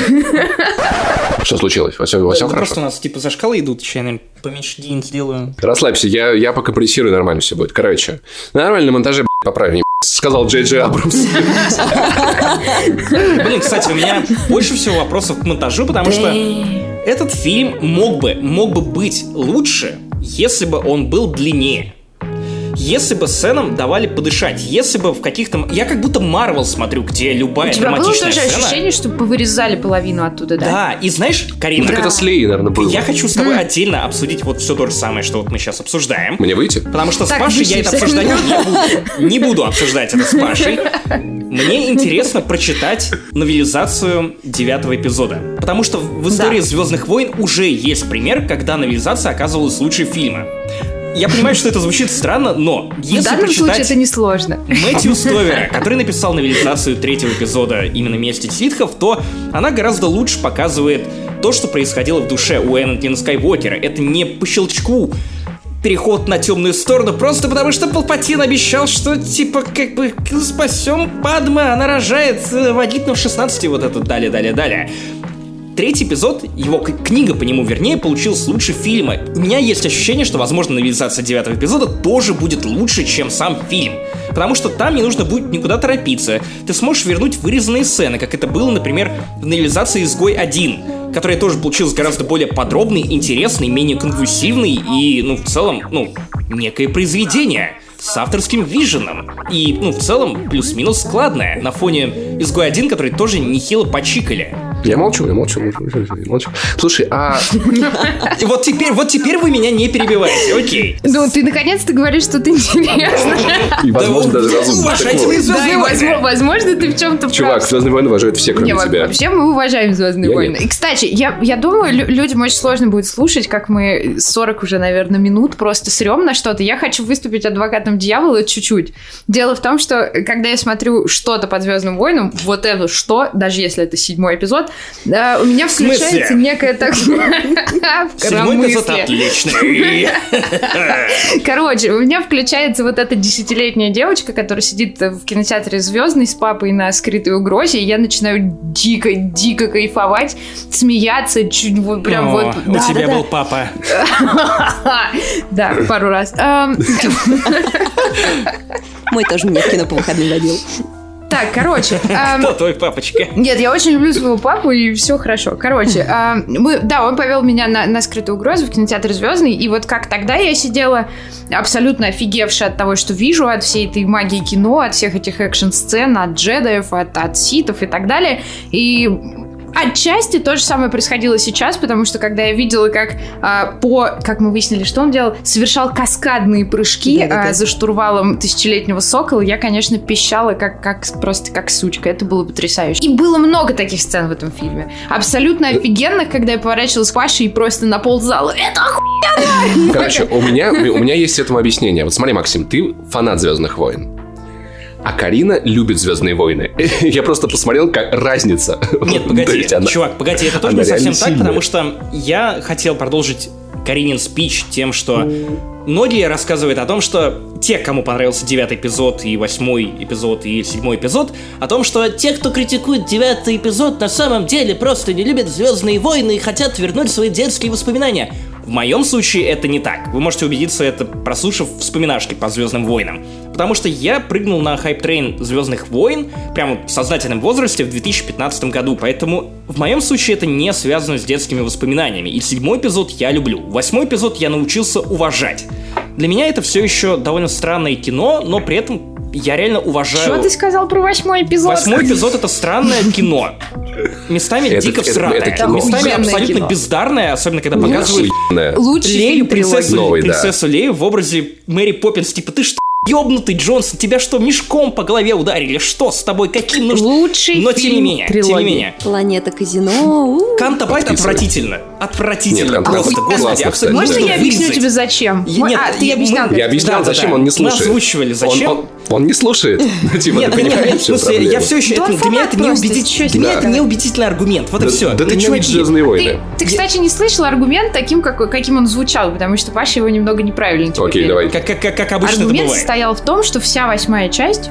Что случилось? Все, все Это хорошо? Просто у нас типа за шкалы идут, сейчас я, наверное, поменьше день сделаю. Расслабься, я, я покомпрессирую, нормально все будет. Короче, на нормальном монтаже, блядь, сказал Джей Джей Абрамс. Блин, кстати, у меня больше всего вопросов к монтажу, потому что этот фильм мог бы, мог бы быть лучше, если бы он был длиннее. Если бы сценам давали подышать, если бы в каких-то... Я как будто Марвел смотрю, где любая У тебя было драматичная тоже сцена... ощущение, что повырезали половину оттуда, да? Да, и знаешь, Карина, Ну, так это с Леей, наверное, было. я хочу с тобой отдельно обсудить вот все то же самое, что вот мы сейчас обсуждаем. Мне выйти? Потому что Так, с Пашей я это обсуждать не буду. Не буду обсуждать это с Пашей. Мне интересно прочитать новелизацию девятого эпизода. Потому что в истории Звездных войн уже есть пример, когда новелизация оказывалась лучше фильма. Я понимаю, что это звучит странно, но В если данном случае это несложно. Мэтью Стовера, который написал новелизацию третьего эпизода именно «Мести ситхов», то она гораздо лучше показывает то, что происходило в душе у Энакина Скайуокера. Это не по щелчку переход на темную сторону, просто потому что Палпатин обещал, что типа как бы спасем Падме, она рожает э, водить в 16 вот это далее, далее, далее. Третий эпизод, его книга по нему, вернее, получилась лучше фильма. У меня есть ощущение, что, возможно, новелизация девятого эпизода тоже будет лучше, чем сам фильм. Потому что там не нужно будет никуда торопиться. Ты сможешь вернуть вырезанные сцены, как это было, например, в новелизации «Изгой 1», которая тоже получилась гораздо более подробной, интересной, менее конвульсивной и, ну, в целом, ну, некое произведение с авторским виженом. И, ну, в целом, плюс-минус складное на фоне «Изгой 1», который тоже нехило почикали. Я молчу, я молчу, молчу, молчу, молчу. Слушай, а [LAUGHS] вот теперь, вот теперь вы меня не перебиваете, окей. Ну, ты наконец-то говоришь что-то интересное. [LAUGHS] и, возможно, Да, даже разумно. Уважайте возможно, ты в чем-то Чувак. Звездные войны уважают все, кроме тебя. Вообще мы уважаем Звездные войны. И, кстати, я, я думаю, лю- людям очень сложно будет слушать, как мы 40 уже, наверное, минут просто срем на что-то. Я хочу выступить адвокатом дьявола чуть-чуть. Дело в том, что когда я смотрю что-то под Звездным войнам, вот это что, даже если это седьмой эпизод, да, у меня включается некая так... [LAUGHS] Седьмой эпизод отличный. [LAUGHS] Короче, у меня включается вот эта десятилетняя девочка, которая сидит в кинотеатре Звездный с папой на скрытой угрозе, и я начинаю дико-дико кайфовать, смеяться, чуть вот прям вот. У тебя был папа. [LAUGHS] Да, пару раз. Эм, Мой тоже меня в кино по выходным водил. Так, короче. [LAUGHS] эм, Кто твой папочка? Нет, я очень люблю своего папу, и все хорошо. Короче, а, [LAUGHS] мы, да, он повел меня на, на скрытую угрозу в кинотеатр Звездный, и вот как тогда я сидела абсолютно офигевшая от того, что вижу, от всей этой магии кино, от всех этих экшн-сцен, от джедаев, от, от ситов и так далее. И Отчасти то же самое происходило сейчас, потому что когда я видела, как а, по, как мы выяснили, что он делал, совершал каскадные прыжки Да-да-да. а, за штурвалом тысячелетнего сокола, я, конечно, пищала как, как просто как сучка. Это было потрясающе. И было много таких сцен в этом фильме. Абсолютно офигенных, когда я поворачивалась к Паше и просто на пол зала. Это охуенно! Короче, у меня, у меня есть этому объяснение. Вот смотри, Максим, ты фанат Звездных войн. А Карина любит Звездные войны. [LAUGHS] Я просто посмотрел, как разница. Нет, [LAUGHS] погоди, она- чувак, погоди, это тоже не совсем реально так, сильная. потому что я хотел продолжить Каринин спич тем, что Ноги рассказывает о том, что те, кому понравился девятый эпизод и восьмой эпизод и седьмой эпизод, о том, что те, кто критикует девятый эпизод, на самом деле просто не любят Звездные войны и хотят вернуть свои детские воспоминания. В моем случае это не так. Вы можете убедиться это, прослушав вспоминашки по Звездным войнам. Потому что я прыгнул на hype train Звездных войн прямо в сознательном возрасте в 2015 году, поэтому в моем случае это не связано с детскими воспоминаниями. И седьмой эпизод я люблю. Восьмой эпизод я научился уважать. Для меня это все еще довольно странное кино, но при этом я реально уважаю... Что ты сказал про восьмой эпизод? Восьмой эпизод это странное кино. Местами Это- дико это- всратое. это кино. Местами абсолютно кино. бездарное, особенно когда показывают. Лучший Лею, принцессу, Новый, да. принцессу Лею в образе Мэри Поппинс. Типа, ты что, ёбнутый Джонсон? Тебя что, мешком по голове ударили? Что с тобой? Каким нужно? Лучший Но тем не менее, тем не трилогии. менее. Планета казино. Кантобайт отвратительно. Отвратительно. Нет, просто, классно, господи, кстати. абсолютно. Можно я объясню тебе зачем? И- нет, а, ты объяснял. мы- Я объяснял, Да-да-да. зачем он не Мы слушает. озвучивали, зачем. Он, он- он не слушает. [LAUGHS] Типа, Нет, ты нет, понимаешь, нет, смысле, я все еще, Да это, для меня это не, для меня это неубедительный аргумент. Вот и Да- все. Да ты ненавидишь «Звездные Ты, войны». ты, кстати, не слышал аргумент таким, как, каким он звучал, потому что Паша его немного неправильно Окей, давай. Как, обычно это бывает. Состоял в том, что вся восьмая часть,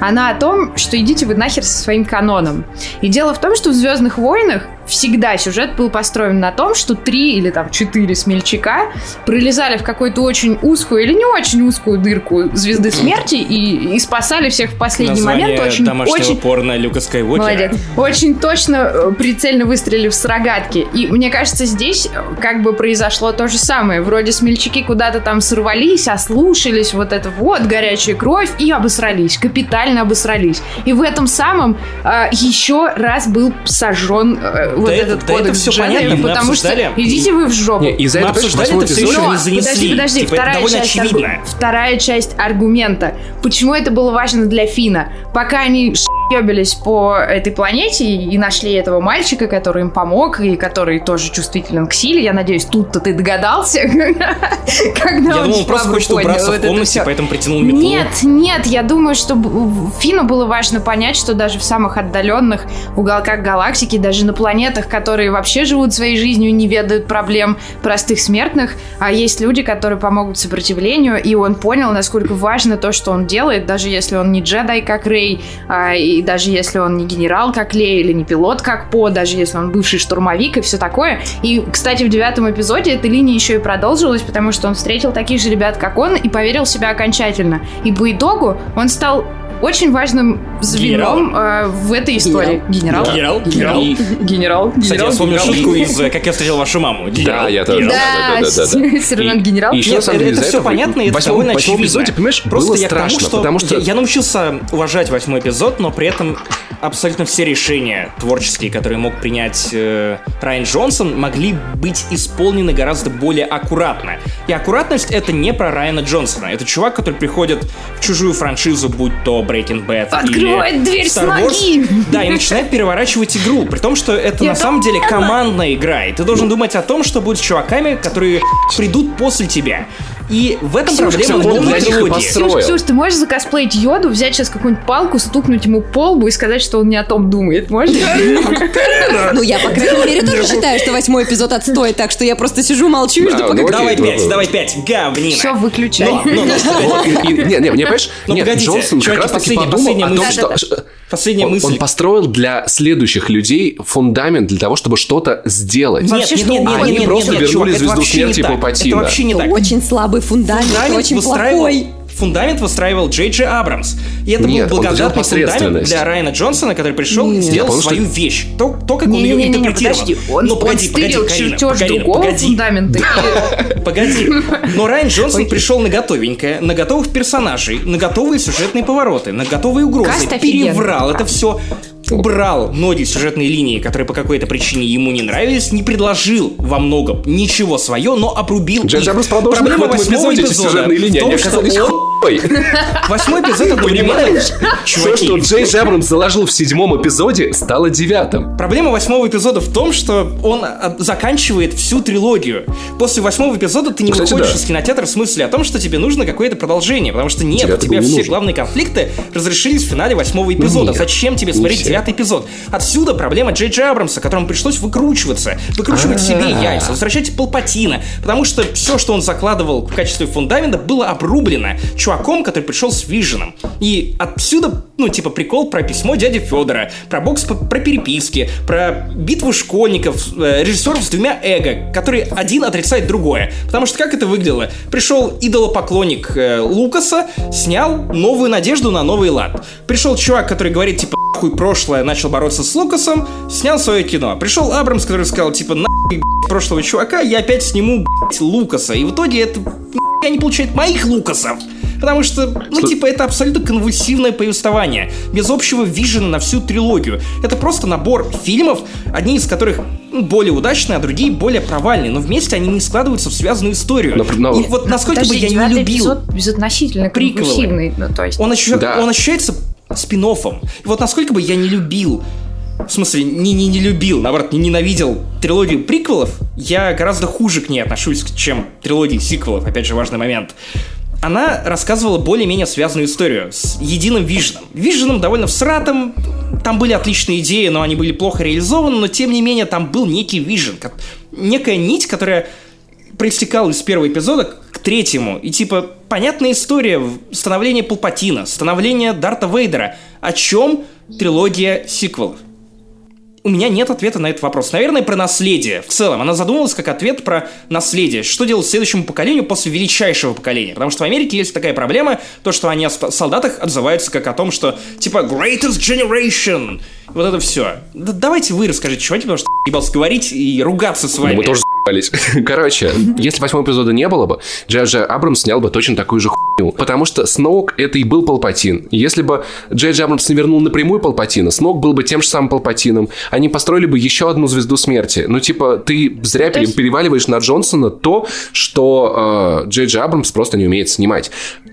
она о том, что идите вы нахер со своим каноном. И дело в том, что в Звездных войнах всегда сюжет был построен на том, что три или там четыре смельчака пролезали в какую-то очень узкую или не очень узкую дырку звезды смерти и, и спасали всех в последний Название момент. Очень, очень, порно Люка Скайуокера. Молодец. Очень точно, э, прицельно выстрелили в с рогатки. И мне кажется, здесь э, как бы произошло то же самое. Вроде смельчаки куда-то там сорвались, ослушались, вот это вот, горячая кровь, и обосрались, капитально обосрались. И в этом самом э, еще раз был сожжен э, вот Да этот это- да это кодекс джедаев, понятно, потому что обсуждали. идите вы в жопу. Не, из-за Мы этого, понимаешь, обсуждали это эпизод- еще не занесли. Подожди, подожди, Типа, это вторая, часть аргу- вторая часть аргумента. Почему это было важно для Фина? Пока они ебились по этой планете и нашли этого мальчика, который им помог, и который тоже чувствителен к силе, я надеюсь, тут-то ты догадался, [LAUGHS] когда Я думал, он просто хочет убраться в комнате, поэтому притянул метлу. Нет, нет, я думаю, что Фину было важно понять, что даже в самых отдаленных уголках галактики, даже на планетах, которые вообще живут своей жизнью, не ведают проблем простых смертных, а есть люди, которые помогут сопротивлению, и он понял, насколько важно то, что он делает, даже если он не джедай, как Рей, а, и даже если он не генерал, как Лей, или не пилот, как По, даже если он бывший штурмовик и все такое. И, кстати, в девятом эпизоде эта линия еще и продолжилась, потому что он встретил таких же ребят, как он, и поверил в себя окончательно. И по итогу он стал очень важным звеном э, в этой истории. Генерал. Генерал, генерал. Генерал. Кстати, я вспомнил шутку из э, «Как я встретил вашу маму». Да, Генерал, я тоже. Да. [LAUGHS] Сержант генерал. И еще, это все понятно, и это довольно эпизоде, понимаешь, Просто я к тому, страшно, что потому что... я, я научился уважать восьмой эпизод, но при этом абсолютно все решения творческие, которые мог принять э, Райан Джонсон, могли быть исполнены гораздо более аккуратно. И аккуратность это не про Райана Джонсона. Это чувак, который приходит в чужую франшизу, будь то Breaking Bad Открывает или дверь Star с ноги. Да, и начинает переворачивать игру. При том, что это на Это самом деле командная игра. И ты должен думать о том, что будет с чуваками, которые придут после тебя. И в этом Ксюша, проблема он новой для них и трилогии. построил. Ксюш, Ксюш, ты можешь закосплеить Йоду, взять сейчас какую-нибудь палку, стукнуть ему по лбу и сказать, что он не о том думает? Можешь? Ну, я, по крайней мере, тоже считаю, что восьмой эпизод отстой, так что я просто сижу, молчу и жду, пока... ну, Давай пять, ну, давай пять, говнина. Все, выключай. Не, не, не, понимаешь? Ну, Джонсон как раз таки подумал о том, что... Последняя Он, мысль. он построил для следующих людей фундамент для того, чтобы что-то сделать. Нет, Вообще, нет, что нет, нет, они нет, нет, просто нет, вернули чувак, это звезду смерти. Палпатина. Это вообще не так. Очень слабый фундамент, Фундамент очень плохой. Фундамент выстраивал Джей Джей Абрамс. И это Нет, был он благодатный фундамент для Райана Джонсона, который пришел и Нет. сделал Я помню, что- свою вещь. То, то как он ее Не-не-не, интерпретировал. подожди, он, Ну, он погоди, погоди, стырил Карина, чертеж Карина, другого погоди. фундамента. [LAUGHS] Погоди. Но Райан Джонсон пришел на готовенькое, на готовых персонажей, на готовые сюжетные повороты, на готовые угрозы. Переврал это все. Убрал многие сюжетные линии, которые по какой-то причине ему не нравились, не предложил во многом ничего свое, но обрубил Джей. Абрамс продолжил Проблема восьмого эпизода линии, в том, что он- хуй. Восьмой эпизод одновременно... Понимаешь? Чуваки, что Джей Абрамс заложил в седьмом эпизоде, стало девятым. Проблема восьмого эпизода в том, что он а, заканчивает всю трилогию. После восьмого эпизода ты не Кстати, выходишь да. из кинотеатра в смысле о том, что тебе нужно какое-то продолжение, потому что нет, у Девятый тебя не все нужен. главные конфликты разрешились в финале восьмого эпизода. нет, Зачем тебе смотреть все. девятый эпизод? Отсюда проблема Джей Джей Абрамса, которому пришлось выкручиваться, выкручивать себе А-а-а. яйца, возвращать Палпатина, потому что все, что он закладывал в качестве фундамента, было обрублено чуваком, который пришел с Виженом. И отсюда, ну, типа, прикол про письмо дяди Федора, про бокс про переписки, про битву школьников, э, режиссеров с двумя эго, которые один отрицает другое. Потому что как это выглядело? Пришел идолопоклонник э, Лукаса, снял новую надежду на новый лад. Пришел чувак, который говорит, типа, хуй прошлое, начал бороться с Лукасом, снял свое кино. Пришел Абрамс, который сказал, типа, нахуй прошлого чувака, я опять сниму б***ь, Лукаса. И в итоге это я не получает моих Лукасов. Потому что, ну, Что- типа, это абсолютно конвульсивное повествование, без общего вижена на всю трилогию. Это просто набор фильмов, одни из которых ну, более удачные, а другие более провальные, но вместе они не складываются в связанную историю. Но- но- И вот насколько Подожди, бы я не девятый любил... эпизод безотносительно конкурсивный. Ну, то есть... Он, ощущ- Да. он ощущается спин -оффом. И вот насколько бы я не любил в смысле, не, не, не любил, наоборот, не ненавидел трилогию приквелов, я гораздо хуже к ней отношусь, чем трилогии сиквелов, опять же, важный момент. Она рассказывала более-менее связанную историю с единым виженом. Виженом довольно всратым, там были отличные идеи, но они были плохо реализованы, но тем не менее там был некий вижен, некая нить, которая проистекал из первого эпизода к третьему. И типа, понятная история становление Палпатина, становление Дарта Вейдера. О чем трилогия сиквелов? У меня нет ответа на этот вопрос. Наверное, про наследие. В целом, она задумалась как ответ про наследие. Что делать следующему поколению после величайшего поколения? Потому что в Америке есть такая проблема, то, что они о солдатах отзываются как о том, что типа greatest generation. Вот это все. давайте вы расскажите, чуваки, потому что ебался говорить и ругаться с Ну, вами. мы тоже. [LAUGHS] Короче, если восьмого эпизода не было бы, Джей Абрамс снял бы точно такую же хуйню. Потому что Сноук это и был Палпатин. Если бы Джей Джей Абрамс не вернул напрямую Палпатина, Сноук был бы тем же самым Палпатином. Они построили бы еще одну звезду смерти. Ну, типа, ты зря То есть- переваливаешь на Джонсона то, что э, Джей Джей Абрамс просто не умеет снимать.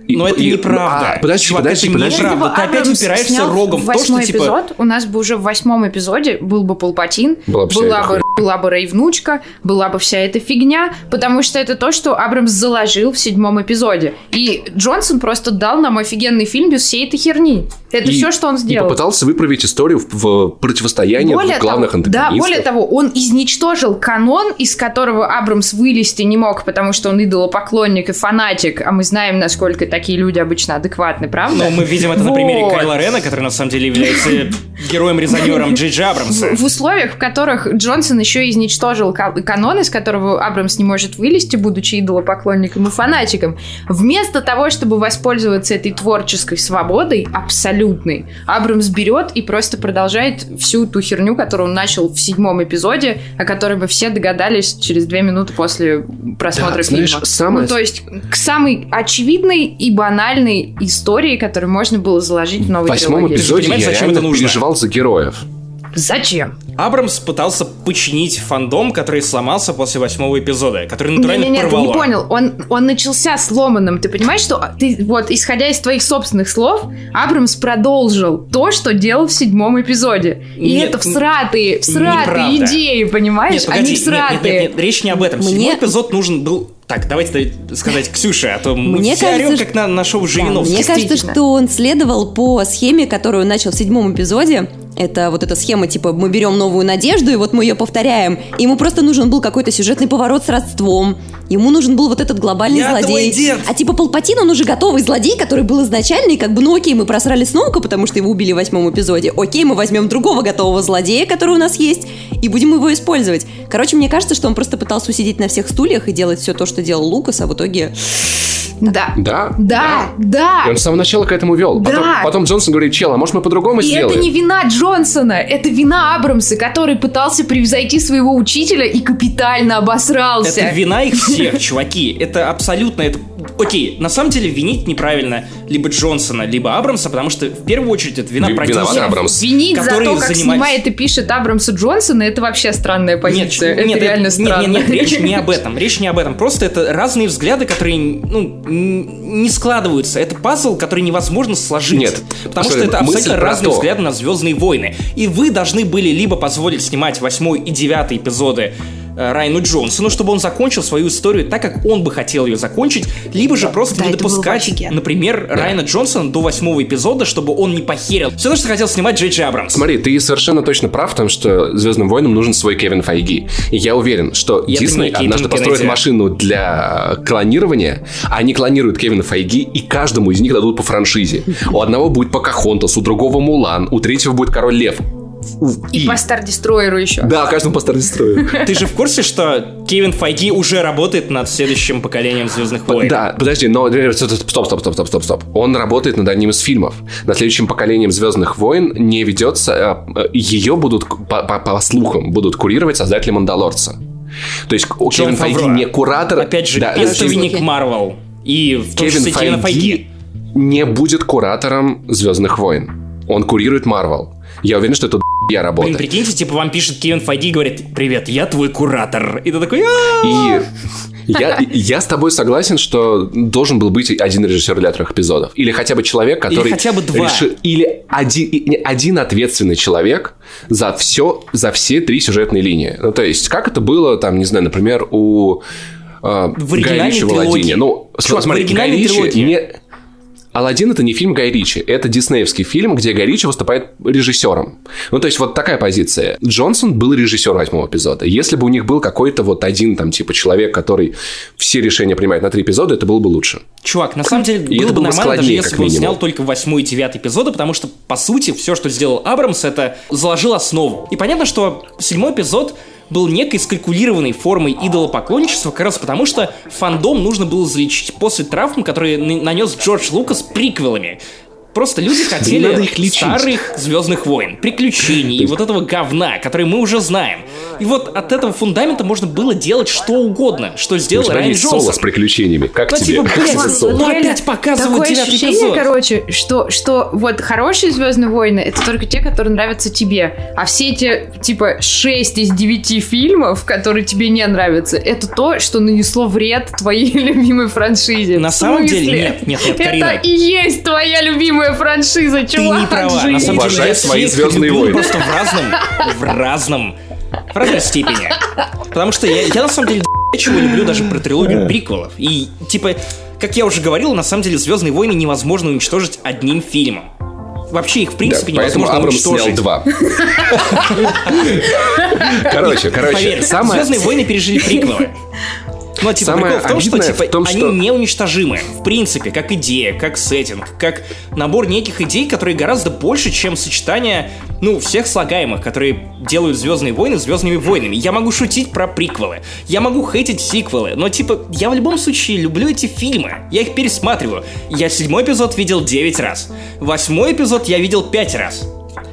И- Но это и- неправда. А, подожди, Чувак, подожди, это подожди. неправда. Ты опять упираешься рогом в то, что, восьмой типа- эпизод, у нас бы уже в восьмом эпизоде был бы Палпатин, Была бы была бы, была бы Рэй внучка, была бы вся эта фигня, потому что это то, что Абрамс заложил в седьмом эпизоде. И Джонсон просто дал нам офигенный фильм без всей этой херни. Это И- все, что он И сделал. попытался выправить историю в, в противостоянии двух главных того, да, антагонистов. более того, он изничтожил канон, из которого Абрамс вылезти не мог, потому что он идолопоклонник и фанатик, а мы знаем, насколько такие люди обычно адекватны, правда? Ну, мы видим это на примере Вот. Кайла Рена, который на самом деле является [LAUGHS] героем-резонером Джей Джей Абрамса. В, в условиях, в которых Джонсон еще и изничтожил ка- канон, из которого Абрамс не может вылезти, будучи идолопоклонником и фанатиком, вместо того, чтобы воспользоваться этой творческой свободой, абсолютной, Абрамс берет и просто продолжает всю ту херню, которую он начал в седьмом эпизоде, о которой мы все догадались через две минуты после просмотра Да, знаешь, фильма. самое- Ну, то есть к самой очевидной и банальной истории, которую можно было заложить в новой В восьмом трилогии. эпизоде я зачем реально это нужно? переживал за героев. Зачем? Абрамс пытался починить фандом, который сломался после восьмого эпизода, который натурально Не-не-не, ты порвало. не понял. Он, он начался сломанным. Ты понимаешь, что ты, вот, исходя из твоих собственных слов, Абрамс продолжил то, что делал в седьмом эпизоде. И Нет, это всратые, всратые неправда. идеи, понимаешь? Нет, погоди, Они нет, всратые. нет, нет, нет, речь не об этом. Мне- Седьмой эпизод нужен был... Так, давайте сказать Ксюше, а то мы Мне все кажется, орем, как на, на шоу Да, Жириновский. мне кажется, что он следовал по схеме, которую начал в седьмом эпизоде. Это вот эта схема, типа, мы берем новую надежду, и вот мы ее повторяем. Ему просто нужен был какой-то сюжетный поворот с родством. Ему нужен был вот этот глобальный Я злодей. твой дед. А типа Палпатин, он уже готовый злодей, который был изначально, и как бы, ну окей, мы просрали Сноука, потому что его убили в восьмом эпизоде. Окей, мы возьмем другого готового злодея, который у нас есть, и будем его использовать. Короче, мне кажется, что он просто пытался усидеть на всех стульях и делать все то, что делал Лукас, а в итоге Да. Да? Да, да. И он с самого начала к этому вел. Да. Потом, потом Джонсон говорит, чел, а может мы по-другому И сделаем? это не вина Джонсона, это вина Абрамса, который пытался превзойти своего учителя и капитально обосрался. Это вина их всех, чуваки. Это абсолютно... Это... Окей, на самом деле винить неправильно либо Джонсона, либо Абрамса, потому что в первую очередь это вина продюсера. Абрамс. Винить за которые то, как занимались- снимает и пишет Абрамса Джонсона, это вообще странная Нет, позиция. это нет, реально нет, странно. Нет, нет, речь не об этом. Речь не об этом. Просто это разные взгляды, которые ну, не складываются. Это пазл, который невозможно сложить. Нет, Потому что это абсолютно разные то. взгляды на Звездные войны. И вы должны были либо позволить снимать восьмой и девятый эпизоды э, Райану Джонсону, чтобы он закончил свою историю так, как он бы хотел ее закончить, либо же просто да, не допускать, например, Райана Джонсона до восьмого эпизода, чтобы он не похерил. Все то, что хотел снимать Джей Джей Абрамс. Смотри, ты совершенно точно прав в том, что Звездным войнам нужен свой Кевин Файги. И я уверен, что это Дисней однажды построит Кеннеди. машину для клонирования, а они клонируют Кевина Файги, и каждому из них дадут по франшизе. У одного будет Покахонтас, у другого Мулан, у третьего будет Король Лев. И по Star Destroyer еще. Да, каждому по Стар-Дестрою. [LAUGHS] Ты же в курсе, что Кевин Файги уже работает над следующим поколением Звездных войн? Да, подожди, но стоп, стоп, стоп, стоп, стоп, стоп. Он работает над одним из фильмов. Над следующим поколением Звездных войн не ведется. э, э, Ее будут, по, по- по слухам, будут курировать создатели Мандалорца. То есть о, Кевин Файги не куратор. Опять же, да, слухи. Марвел. И в том Кевин числе Кевина Файги. Файги не будет куратором Звездных войн. Он курирует Марвел. Я уверен, что это я Блин, работа. прикиньте, типа вам пишет Кевин Файги и говорит, привет, я твой куратор. И ты такой. И я, я с тобой согласен, что должен был быть один режиссер для трех эпизодов. Или хотя бы человек, который... хотя бы два. реши- Или один, один ответственный человек за все, за все три сюжетные линии. Ну, то есть, как это было, там, не знаю, например, у э, В Гая Ричи в. «Аладдине». Ну, Чувак, в смотри, Гай оригинальной Ричи не... Алладин это не фильм Гай Ричи, это диснеевский фильм, где Гай Ричи выступает режиссером. Ну, то есть, вот такая позиция. Джонсон был режиссером восьмого эпизода. Если бы у них был какой-то вот один там, типа, человек, который все решения принимает на три эпизода, это было бы лучше. Чувак, на самом деле И было бы нормально, даже если бы он снял только восьмой и девятый эпизоды, потому что, по сути, все, что сделал Абрамс, это заложил основу. И понятно, что седьмой эпизод был некой скалькулированной формой идолопоклонничества, как раз потому, что фандом нужно было залечить после травм, которые нанес Джордж Лукас приквелами. Просто люди хотели их лечить. старых Звездных войн, приключений и вот этого говна, который мы уже знаем. И вот от этого фундамента можно было делать что угодно, что сделал Райан есть соло Джонсон. с приключениями. Как Ну, тебе? типа, блядь? Ну, реально опять показывают такое девятый ощущение, эпизод. короче, что, что вот хорошие Звездные войны это только те, которые нравятся тебе. А все эти, типа, 6 из 9 фильмов, которые тебе не нравятся, это то, что нанесло вред твоей [LAUGHS] любимой франшизе. На самом деле нет, нет, нет, Карина. Это и есть твоя любимая франшиза, Ты чувак. не права. На жизнь. самом деле, Уважай я свои всех «Звездные войны». Просто в разном, в разном, в разной степени. Потому что я, я на самом деле чего люблю даже про трилогию приквелов. И, типа, как я уже говорил, на самом деле «Звездные войны» невозможно уничтожить одним фильмом. Вообще их, в Да, принципе, поэтому невозможно Абрамс снял уничтожить. два. [LAUGHS] Короче, короче, Поверь, самое... Звездные войны пережили приквелы. Ну, типа, Самое прикол в том, что, типа, в том, они что- неуничтожимы. В принципе, как идея, как сеттинг, как набор неких идей, которые гораздо больше, чем сочетание, ну, всех слагаемых, которые делают Звездные войны Звездными войнами. Я могу шутить про приквелы, я могу хейтить сиквелы, но, типа, я в любом случае люблю эти фильмы. Я их пересматриваю. Я седьмой эпизод видел 9 раз. Восьмой эпизод я видел 5 раз.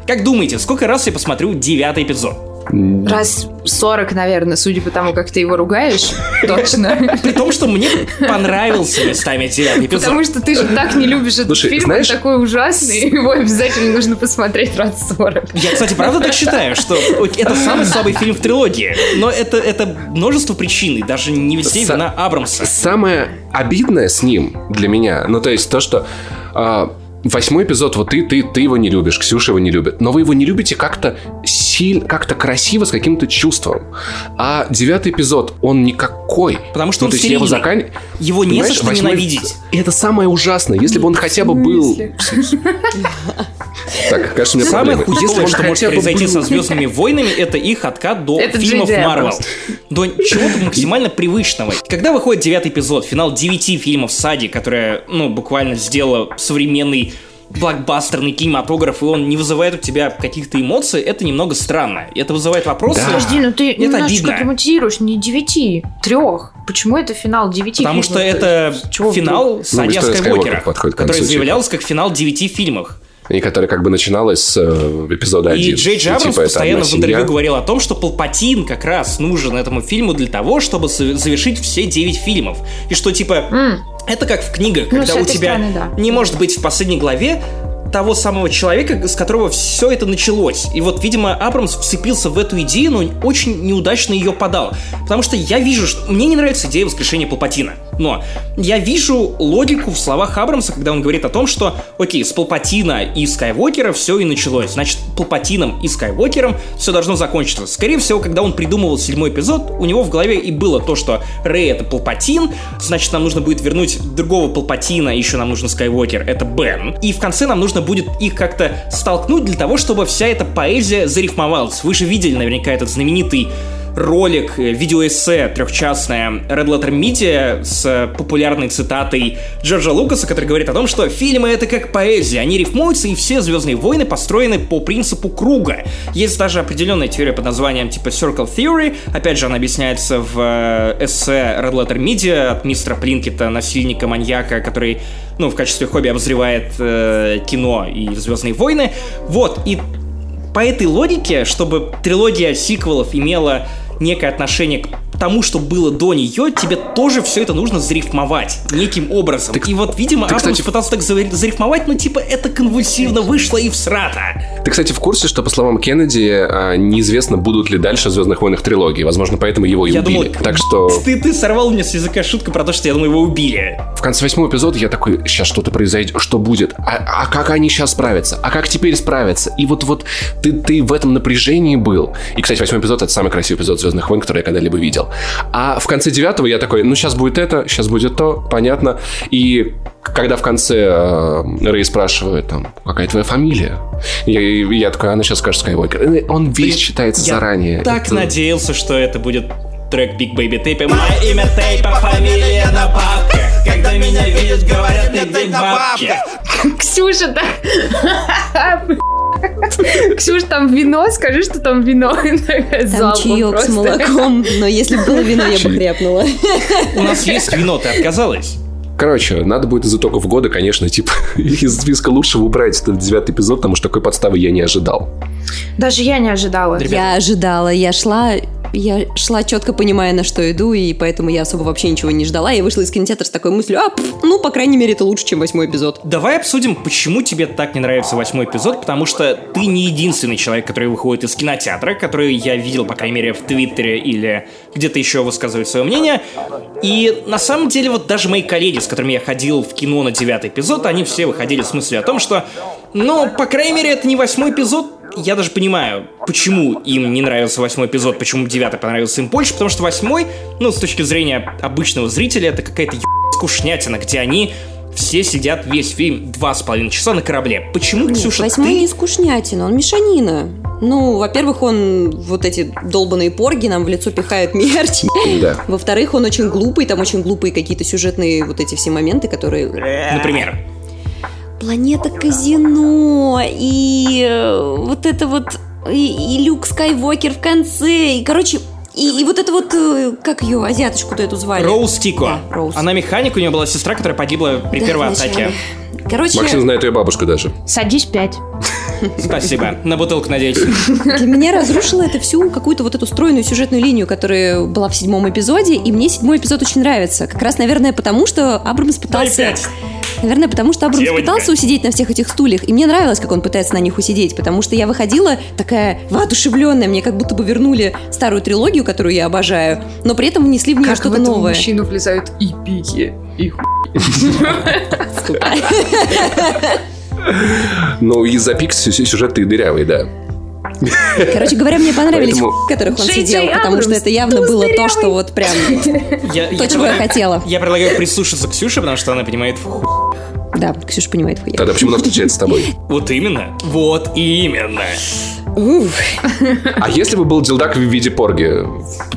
Как думаете, сколько раз я посмотрю девятый эпизод? Раз 40, наверное, судя по тому, как ты его ругаешь. [LAUGHS] Точно. При том, что мне понравился местами девятый эпизод. Потому что ты же так не любишь этот Слушай, фильм, знаешь- он такой ужасный, [LAUGHS] его обязательно нужно посмотреть раз 40. Я, кстати, правда так считаю, что это самый слабый фильм в трилогии. Но это, это множество причин, и даже не везде Са- вина Абрамса. Самое обидное с ним для меня, ну то есть то, что а, восьмой эпизод, вот ты, ты, ты его не любишь, Ксюша его не любит, но вы его не любите как-то сильно, как-то красиво, с каким-то чувством. А девятый эпизод, он никакой. Потому что Ну, он то есть его закан- Его не за что восьмой- ненавидеть. И это самое ужасное. Если бы он хотя бы был... [LAUGHS] Так, кажется, у меня Самое он что может произойти со Звездными войнами, это их откат до фильмов Марвел. До чего-то максимально привычного. Когда выходит девятый эпизод, финал девяти фильмов Сади, которая, ну, буквально сделала современный блокбастерный кинематограф, и он не вызывает у тебя каких-то эмоций, это немного странно. И это вызывает вопросы. Да. Подожди, ну ты Это немножечко обидно. драматизируешь, не девяти, трех. Почему это финал девяти Потому фильмов? что это Чего финал Саня история Скайуокера, который типа. заявлялся как финал девяти фильмов. И которая как бы начиналась с э, эпизода И 1. Джей Джей Абрамс типа, постоянно в интервью говорил о том, что Палпатин как раз нужен этому фильму для того, чтобы завершить все 9 фильмов. И что, типа, М. это как в книгах, Ну, когда у тебя стороны, да. не может быть в последней главе того самого человека, с которого все это началось. И вот, видимо, Абрамс вцепился в эту идею, но очень неудачно ее подал. Потому что я вижу, что... Мне не нравится идея воскрешения Палпатина. Но я вижу логику в словах Абрамса, когда он говорит о том, что, окей, с Палпатина и Скайуокера все и началось. Значит, Палпатином и Скайуокером все должно закончиться. Скорее всего, когда он придумывал седьмой эпизод, у него в голове и было то, что Рэй это Палпатин, значит, нам нужно будет вернуть другого Палпатина, еще нам нужен Скайуокер, это Бен. И в конце нам нужно будет их как-то столкнуть для того, чтобы вся эта поэзия зарифмовалась. Вы же видели наверняка этот знаменитый ролик, э, видеоэссе трехчастное Red Letter Media с э, популярной цитатой Джорджа Лукаса, который говорит о том, что фильмы это как поэзия, они рифмуются, и все Звездные войны построены по принципу круга. Есть даже определенная теория под названием типа Circle Theory, опять же она объясняется в э, эссе Red Letter Media от мистера Плинкета, насильника-маньяка, который, ну, в качестве хобби обозревает э, кино и Звездные войны. Вот, и по этой логике, чтобы трилогия сиквелов имела некое отношение к тому, что было до нее, тебе тоже все это нужно зарифмовать неким образом. и вот, видимо, ты, кстати- пытался так за- зарифмовать, но типа это конвульсивно вышло и всрато. Ты, кстати, в курсе, что, по словам Кеннеди, а, неизвестно, будут ли дальше «Звездных войнах» трилогии. Возможно, поэтому его и Я убили. думал, Так что [LAUGHS] Ты, ты сорвал меня с языка шутку про то, что я думаю, его убили. в конце восьмого эпизода я такой, сейчас что-то произойдет, что будет? А, а как они сейчас справятся? А как теперь справятся? И вот, вот ты, ты в этом напряжении был. И, кстати, восьмой эпизод — это самый красивый эпизод «Звездных войн», который я когда-либо видел. А в конце девятого я такой, ну, сейчас будет это, сейчас будет то, понятно. И когда в конце э, Рэй спрашивает, там, какая твоя фамилия? Я, я такой, она сейчас скажет Скайуокер. Э, Он весь читается Я заранее. так Это- надеялся, что это будет трек Big Baby Tape. Мое имя Тейпа, фамилия на бабках. Когда меня видят, говорят, ты где бабки. Ксюша, так... [LAUGHS] Ксюш, там вино, скажи, что там вино. [LAUGHS] Там чаек с молоком, но если бы было вино, я бы хряпнула. У нас есть вино, ты отказалась? Короче, надо будет из итогов года, конечно, типа, [LAUGHS] из списка лучшего убрать этот девятый эпизод, потому что такой подставы я не ожидал. Даже я не ожидала. Ребята. Я ожидала, я шла, я шла четко понимая, на что иду, и поэтому я особо вообще ничего не ждала. Я вышла из кинотеатра с такой мыслью, а, пф, ну, по крайней мере, это лучше, чем восьмой эпизод. Давай обсудим, почему тебе так не нравится восьмой эпизод, потому что ты не единственный человек, который выходит из кинотеатра, который я видел, по крайней мере, в Твиттере или где-то еще высказывает свое мнение. И на самом деле вот даже мои коллеги, с которыми я ходил в кино на девятый эпизод, они все выходили с мыслью о том, что, ну, по крайней мере, это не восьмой эпизод, я даже понимаю, почему им не нравился восьмой эпизод, почему девятый понравился им больше, потому что восьмой, ну, с точки зрения обычного зрителя, это какая-то скучнятина, где они все сидят весь фильм два с половиной часа на корабле. Почему, Нет, Ксюша, восьмой ты... не скучнятина, он мешанина. Ну, во-первых, он вот эти долбанные порги нам в лицо пихает мерч. Да. Во-вторых, он очень глупый, там очень глупые какие-то сюжетные вот эти все моменты, которые... Например. Планета казино и э, вот это вот и, и Люк Скайуокер в конце и короче и, и вот это вот э, как ее азиаточку-то эту звали Роуз Тико. Да, Роуз. Она механик, у нее была сестра, которая погибла при Да, первой вначале. атаке. Короче, Максим знает ее бабушку даже. Садись пять. Спасибо. На бутылку, надеюсь. для [LAUGHS] меня разрушило это всю какую-то вот эту стройную сюжетную линию, которая была в седьмом эпизоде, и мне седьмой эпизод очень нравится. Как раз, наверное, потому что Абрамс пытался... пять. Наверное, потому что Абрамс Девонька. пытался усидеть на всех этих стульях, и мне нравилось, как он пытается на них усидеть, потому что я выходила такая воодушевленная, мне как будто бы вернули старую трилогию, которую я обожаю, но при этом внесли в нее что-то новое. мужчину влезают и пики, и ху... Ну, из-за пик сю- сю- сюжет ты дырявый, да. Короче говоря, мне понравились Поэтому- в которых он Джей сидел, Джей потому что это явно было то, что вот прям Я, то, чего я хотела. Я предлагаю прислушаться к Ксюше, потому что она понимает в ху- Да, Ксюша понимает, хуя. Тогда почему она встречается с тобой? [LAUGHS] Вот именно. Вот именно. А если бы был дилдак в виде порги?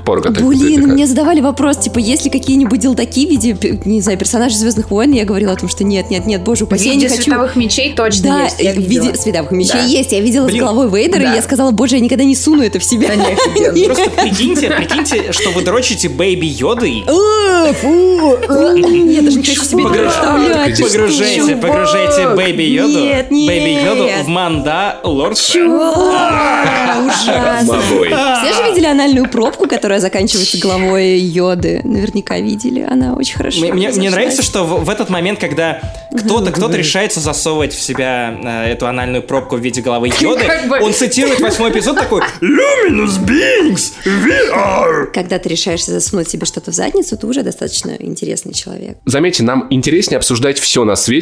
Порга, так- Блин, мне задавали вопрос, типа, есть ли какие-нибудь делдаки в виде, не знаю, персонажей Звездных войн? Я говорила о том, что нет, нет, нет, боже В упаси, я виде не хочу. световых мечей точно Да, есть. я в видела. виде световых мечей Да. есть. Я видела Блин, с головой Вейдера, да. и я сказала, боже, я никогда не суну это в себя. Да. [LAUGHS] Просто прикиньте, прикиньте, что вы дрочите Бэйби Йодой. Э, фу, э, [LAUGHS] Я даже не хочу себе представлять. Погружайте, Чувак. погружайте Бэйби Йоду. Нет, нет. Бэйби Йоду в манда Лордса. А, Ужасно. Все же видели анальную пробку, которая заканчивается головой йоды? Наверняка видели. Она очень хорошо. Мне, мне- нравится, что в, в этот момент, когда кто-то кто решается засовывать в себя э, эту анальную пробку в виде головы Йоды, он цитирует восьмой эпизод такой «Luminous beings, we are...» Когда ты решаешься засунуть себе что-то в задницу, ты уже достаточно интересный человек. Заметьте, нам интереснее обсуждать все на свете,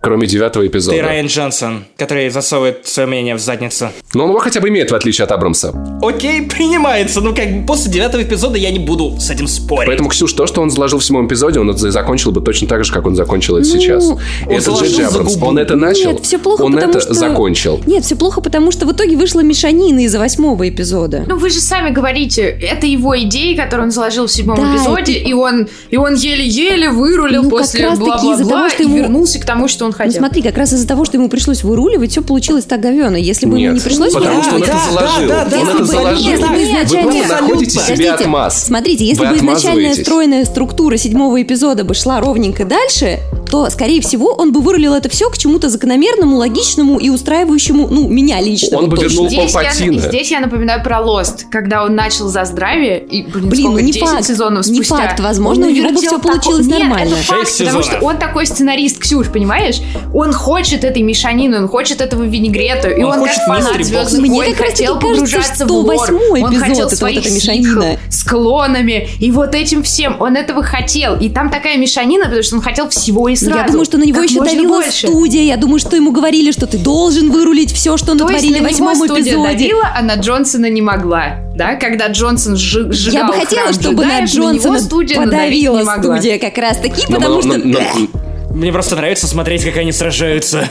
кроме девятого эпизода. Ты Райан Джонсон, который засовывает свое мнение в задницу. Но он его хотя бы имеет, в отличие от Абрамса. Окей, принимается. Ну, как бы после девятого эпизода я не буду с этим спорить. Поэтому, Ксюш, то, что он заложил в седьмом эпизоде, он это закончил бы точно так же, как он закончил это сейчас. он Это Джей Абрамс. губу. Он это начал, Нет, все плохо, он потому это что... закончил. Нет, все плохо, потому что в итоге вышла мешанина из-за восьмого эпизода. Ну вы же сами говорите, это его идеи, которые он заложил в седьмом Да, эпизоде, и- и он и он еле-еле вырулил Ну, как после бла-бла-бла того, что и ему- вернулся к тому, что он Ну хотел. смотри, как раз из-за того, что ему пришлось выруливать, все получилось так говенно. Если бы ему Нет, не пришлось потому что он выруливать... это заложил. да, да, он это заложил. если бы Вы просто находите себе отмаз. Смотрите, если Вы бы изначально отмазываетесь. стройная структура седьмого эпизода бы шла ровненько дальше, то, скорее всего, он бы вырулил это все к чему-то закономерному, логичному и устраивающему, ну, меня лично. Он бы вернул Здесь я, здесь я напоминаю про Лост, когда он начал за здравие, и, блин, Блин, сколько, ну не 10 факт, сезонов не спустя. факт, возможно, у него бы всё такой- получилось Нет, нормально. это факт, потому что он такой сценарист, Ксюш, понимаешь? Он хочет этой мешанины, он хочет этого винегрета, и Он он, хочет как фанат. Звездных Мне войн как хотел кажется, погружаться что в лор. Он хотел это вот своих эта мешанина. с клонами, и вот этим всем. Он этого хотел. И там такая мешанина, потому что он хотел всего и сразу. Я думаю, что на него Как еще давила больше. студия. Я думаю, что ему говорили, что ты должен вырулить все, что То натворили в на него восьмом студия эпизоде. давила, а на Джонсона не могла. Да, когда Джонсон сжи- сжигал Я бы хотела, храм чтобы на джедаев, Джонсона студия надавить подавила не могла. студия как раз таки, Но- потому но- что... но- но- Мне просто нравится смотреть, как они сражаются.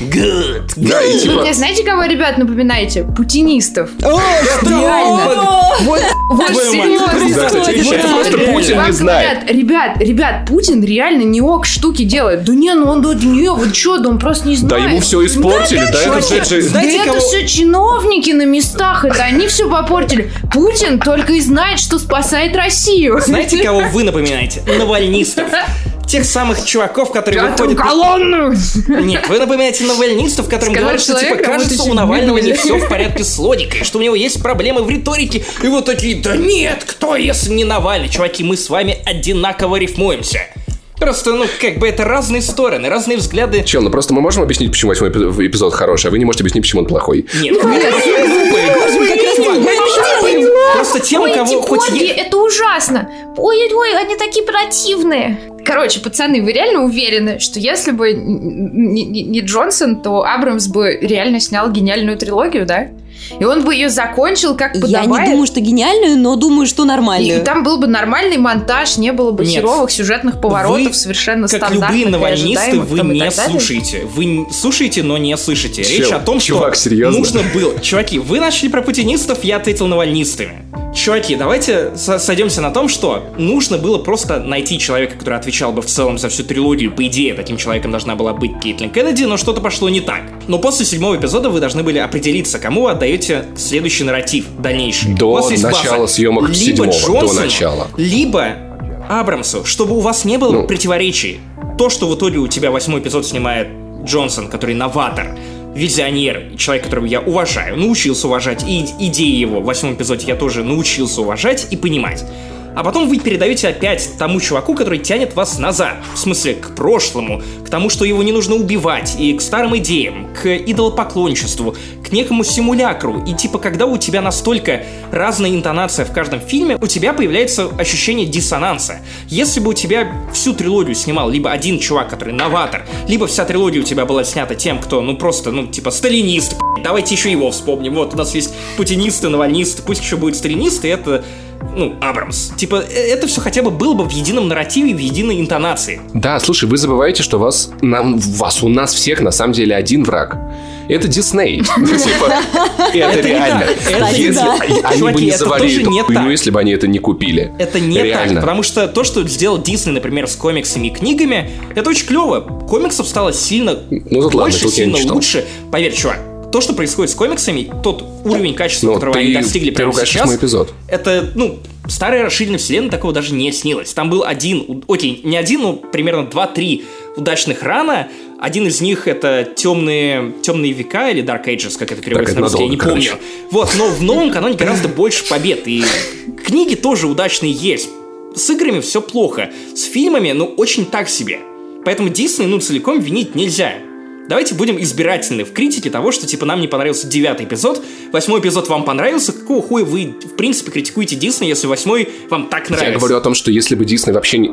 Good. Да, и Вы типа... мне знаете, кого, ребят, напоминаете? Путинистов. Реально. Вот, вот серьезно. Да, это просто Путин Вам не знает. говорят, ребят, ребят, Путин реально не ок штуки делает. Да не, ну он, да не, вот что, да он просто не знает. ему всё испортили, да, это же- да Знаете, это кого- все чиновники на местах, это они все попортили. Путин только и знает, что спасает Россию. Знаете, кого вы напоминаете? Навальнистов. Тех самых чуваков, которые Пятую выходят... колонну! [LAUGHS] Нет, вы напоминаете навальнистов, которым Сказал говорят, что типа кажется, у Навального не все в порядке с логикой, что у него есть проблемы в риторике. И вот такие, да нет, кто если не Навальный? Чуваки, мы с вами одинаково рифмуемся. Просто, ну, как бы это разные стороны, разные взгляды. Чел, ну просто мы можем объяснить, почему восьмой эпи- эпизод хороший, а вы не можете объяснить, почему он плохой. Нет, вы просто глупые, глупые, чувак. Просто тем, Ой, кого эти хоть боги, е- это ужасно. Ой, ой, они такие противные. Короче, пацаны, вы реально уверены, что если бы не, не- не Джонсон, то Абрамс бы реально снял гениальную трилогию, да? И он бы ее закончил как Я подобает. не думаю, что гениальную, но думаю, что и, нормальную. и там был бы нормальный монтаж, не было бы Нет. херовых сюжетных поворотов, Вы, совершенно Как стандартных любые и навальнисты, ожидаемых вы и не слушаете. Вы слушаете, но не слышите. Речь Чел, о том, чувак, что серьезно? нужно было... Чуваки, вы начали про путинистов, я ответил навальнистами. Чуваки, давайте со- сойдемся на том, что нужно было просто найти человека, который отвечал бы в целом за всю трилогию. По идее, таким человеком должна была быть Кейтлин Кеннеди, но что-то пошло не так. Но после седьмого эпизода вы должны были определиться, кому вы отдаете следующий нарратив, дальнейший. До есть база. начала съемок Либо седьмого, до Джонсону, начала. Либо Абрамсу, чтобы у вас не было Ну. противоречий. То, что в итоге у тебя восьмой эпизод снимает Джонсон, который новатор, визионер, человек, которого я уважаю, научился уважать, и идеи его в восьмом эпизоде я тоже научился уважать и понимать. А потом вы передаете опять тому чуваку, который тянет вас назад. В смысле, к прошлому, к тому, что его не нужно убивать, и к старым идеям, к идолопоклонничеству, к некому симулякру. И типа, когда у тебя настолько разная интонация в каждом фильме, у тебя появляется ощущение диссонанса. Если бы у тебя всю трилогию снимал либо один чувак, который новатор, либо вся трилогия у тебя была снята тем, кто, ну просто, ну типа, сталинист, давайте еще его вспомним. Вот, у нас есть путинисты, навальнисты, пусть еще будет сталинисты, это ну, Абрамс. Типа, э, это все хотя бы было бы в едином нарративе, в единой интонации. Да, слушай, вы забываете, что вас, нам, вас у нас всех на самом деле один враг. Это Дисней. [LAUGHS] Ну, типа, это реально. Если они бы не завалили эту хуйню, если бы они это не купили. Это не так, потому что то, что сделал Дисней, например, с комиксами и книгами, это очень клево. Комиксов стало сильно ну, больше, сильно лучше. Поверь, чувак, то, что происходит с комиксами, тот уровень качества, ну, которого ты, они достигли прямо сейчас, эпизод. это, ну, старая расширенная вселенная такого даже не снилось. Там был один, окей, не один, но примерно два-три удачных рана. Один из них это темные, темные века или Dark Ages, как это переводится так, на русский, я не короче. помню. Вот, но в новом каноне гораздо больше побед. И книги тоже удачные есть. С играми все плохо. С фильмами, ну, очень так себе. Поэтому Дисней, ну, целиком винить нельзя. Давайте будем избирательны в критике того, что типа нам не понравился девятый эпизод, восьмой эпизод вам понравился, какого хуя вы в принципе критикуете Дисней, если восьмой вам так нравится? Я говорю о том, что если бы Дисней вообще... Не...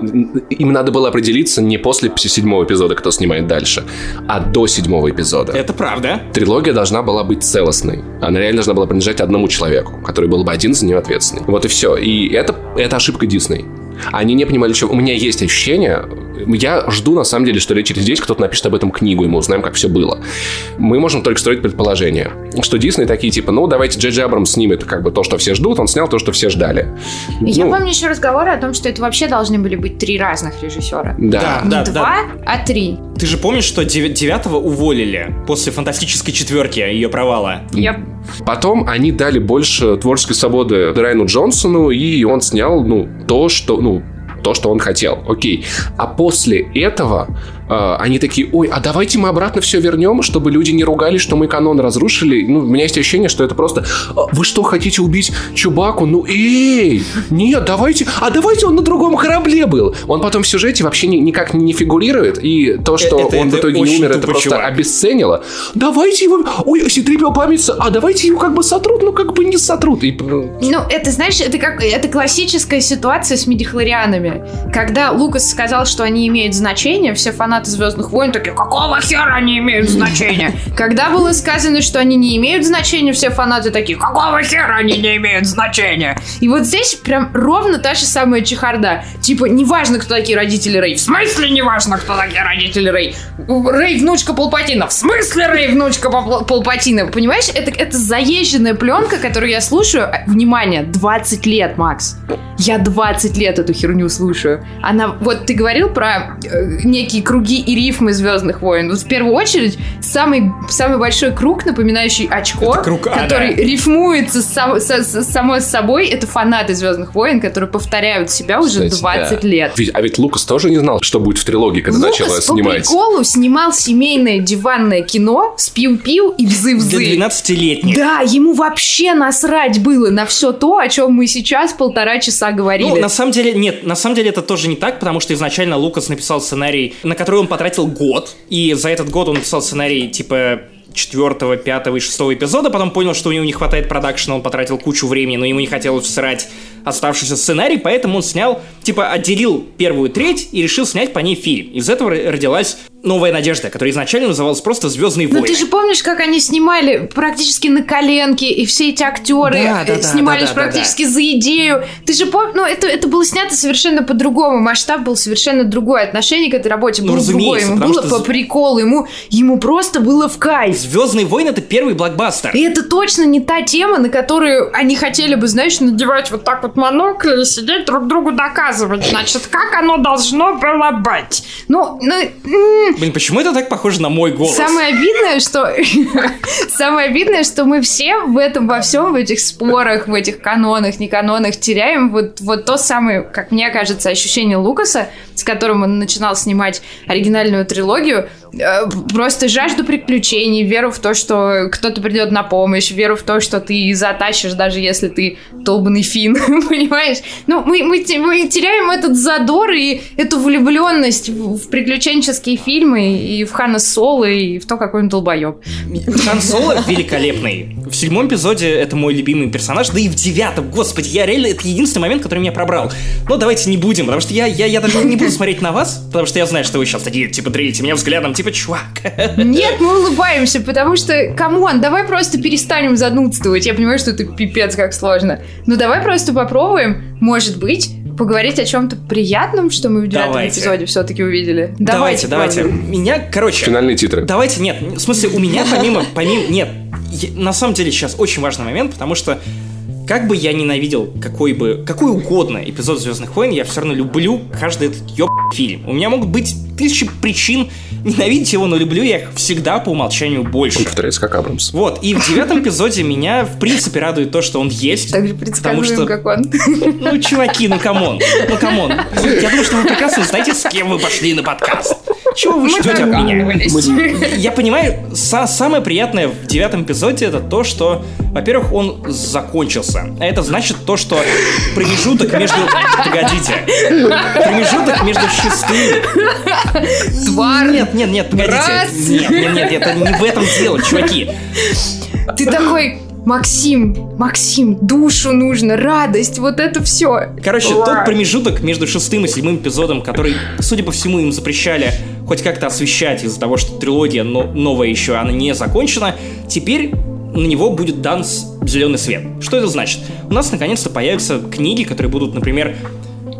Им надо было определиться не после седьмого эпизода, кто снимает дальше, а до седьмого эпизода. Это правда. Трилогия должна была быть целостной. Она реально должна была принадлежать одному человеку, который был бы один за нее ответственный. Вот и все. И это, это ошибка Дисней. Они не понимали, что... У меня есть ощущение, я жду, на самом деле, что лет через 10 кто-то напишет об этом книгу, и мы узнаем, как все было. Мы можем только строить предположение, что Дисней такие, типа, ну, давайте Джей Абрамс снимет как бы то, что все ждут, он снял то, что все ждали. Я ну, помню еще разговоры о том, что это вообще должны были быть три разных режиссера. Да. Не да, два, да. а три. Ты же помнишь, что девятого уволили после фантастической четверки ее провала? Я Потом они дали больше творческой свободы Райану Джонсону, и он снял, ну, то, что, ну, то, что он хотел. Окей. А после этого э, они такие, ой, а давайте мы обратно все вернем, чтобы люди не ругались, что мы канон разрушили. Ну, у меня есть ощущение, что это просто, «А вы что, хотите убить Чубаку? Ну, эй, нет, давайте, а давайте он на другом корабле был. Он потом в сюжете вообще ни, никак не фигурирует, и то, что это, он это в итоге не умер, это просто чувак. обесценило. Давайте его, ой, Ситрипио памятится, а давайте его как бы сотрут, ну, как бы не сотрут. И... Ну, это, знаешь, это как, это классическая ситуация с медихлорианами. Когда Лукас сказал, что они имеют значение, все фанаты фанаты Звездных войн такие, какого хера они имеют значение? Когда было сказано, что они не имеют значения, все фанаты такие, какого хера они не имеют значения? И вот здесь прям ровно та же самая чехарда. Типа, неважно, кто такие родители Рэй. В смысле неважно, кто такие родители Рэй? Рэй внучка Палпатина. В смысле Рэй внучка Палпатина? Понимаешь, это, это заезженная пленка, которую я слушаю. Внимание, 20 лет, Макс. Я 20 лет эту херню слушаю. Она, вот ты говорил про э, некие круги и рифмы Звездных войн. Вот в первую очередь самый, самый большой круг, напоминающий очко, круг который ада. рифмуется сам, с, с, само с собой, это фанаты Звездных войн, которые повторяют себя уже Кстати, 20 да. лет. Ведь, а ведь Лукас тоже не знал, что будет в трилогии, когда Лукас начала снимать. по приколу снимал семейное диванное кино с пиу-пиу и взы-взы. Для 12-летних. Да, ему вообще насрать было на все то, о чем мы сейчас полтора часа говорили. Ну, на самом деле, нет, на самом деле это тоже не так, потому что изначально Лукас написал сценарий, на который он потратил год, и за этот год он написал сценарий, типа, четвертого, пятого и шестого эпизода, потом понял, что у него не хватает продакшена, он потратил кучу времени, но ему не хотелось всрать оставшийся сценарий, поэтому он снял, типа, отделил первую треть и решил снять по ней фильм. Из этого родилась «Новая надежда», которая изначально называлась просто «Звездные войны». Ну ты же помнишь, как они снимали практически на коленке, и все эти актеры да, да, снимались да, да, практически да, да. за идею. Ты же помнишь, ну это, это было снято совершенно по-другому, масштаб был совершенно другой, отношение к этой работе ну, было другое, ему было что... по приколу, ему, ему просто было в кайф. «Звездные войны» — это первый блокбастер. И это точно не та тема, на которую они хотели бы, знаешь, надевать вот так вот монокль и сидеть друг другу доказывать, значит, как оно должно было быть. Ну, ну Блин, почему это так похоже на мой голос? Самое обидное, что... [LAUGHS] Самое обидное, что мы все в этом во всем, в этих спорах, в этих канонах, не канонах теряем вот, вот то самое, как мне кажется, ощущение Лукаса, с которым он начинал снимать оригинальную трилогию, э, просто жажду приключений, веру в то, что кто-то придет на помощь, веру в то, что ты затащишь, даже если ты долбанный фин, [LAUGHS] [LAUGHS] понимаешь? Ну, мы, мы, мы теряем этот задор и эту влюбленность в, в приключенческие фильмы и в Хана Соло, и в то, какой он долбоеб. Хан Соло [LAUGHS] великолепный. В седьмом эпизоде это мой любимый персонаж, да и в девятом, господи, я реально, это единственный момент, который меня пробрал. Но давайте не будем, потому что я, я, я даже не буду смотреть на вас, потому что я знаю, что вы сейчас такие, типа, дрелите меня взглядом, типа, чувак. Нет, мы улыбаемся, потому что, come on, давай просто перестанем занудствовать. Я понимаю, что это пипец как сложно. Но давай просто попробуем, может быть, поговорить о чем-то приятном, что мы в девятом Давайте. эпизоде все-таки увидели. Давайте, давайте. попробуем. Меня, короче, Финальные титры. Давайте, нет, в смысле, у меня [LAUGHS] помимо, помимо, нет, я- на самом деле сейчас очень важный момент, потому что как бы я ненавидел какой бы, какой угодно эпизод Звездных войн, я все равно люблю каждый этот ёб фильм. У меня могут быть тысячи причин ненавидеть его, но люблю я их всегда по умолчанию больше. Он повторяется как Абрамс. Вот, и в девятом эпизоде меня, в принципе, радует то, что он есть. Так же потому что, как он. ну, чуваки, ну come on, ну come on. Я думаю, что вы прекрасно знаете, с кем вы пошли на подкаст. Чего вы ждете от меня? Я понимаю, са- самое приятное в девятом эпизоде это то, что, во-первых, он закончился. А это значит то, что промежуток между... [LAUGHS] Погодите. Промежуток между шестым... Тварь. Нет, нет, нет, погодите. Нет, нет, нет, это не в этом дело, чуваки. Ты такой, Максим, Максим, душу нужно, радость, вот это все. Короче, тот промежуток между шестым и седьмым эпизодом, который, судя по всему, им запрещали хоть как-то освещать из-за того, что трилогия но- новая еще, она не закончена, теперь на него будет дан зеленый свет. Что это значит? У нас наконец-то появятся книги, которые будут, например,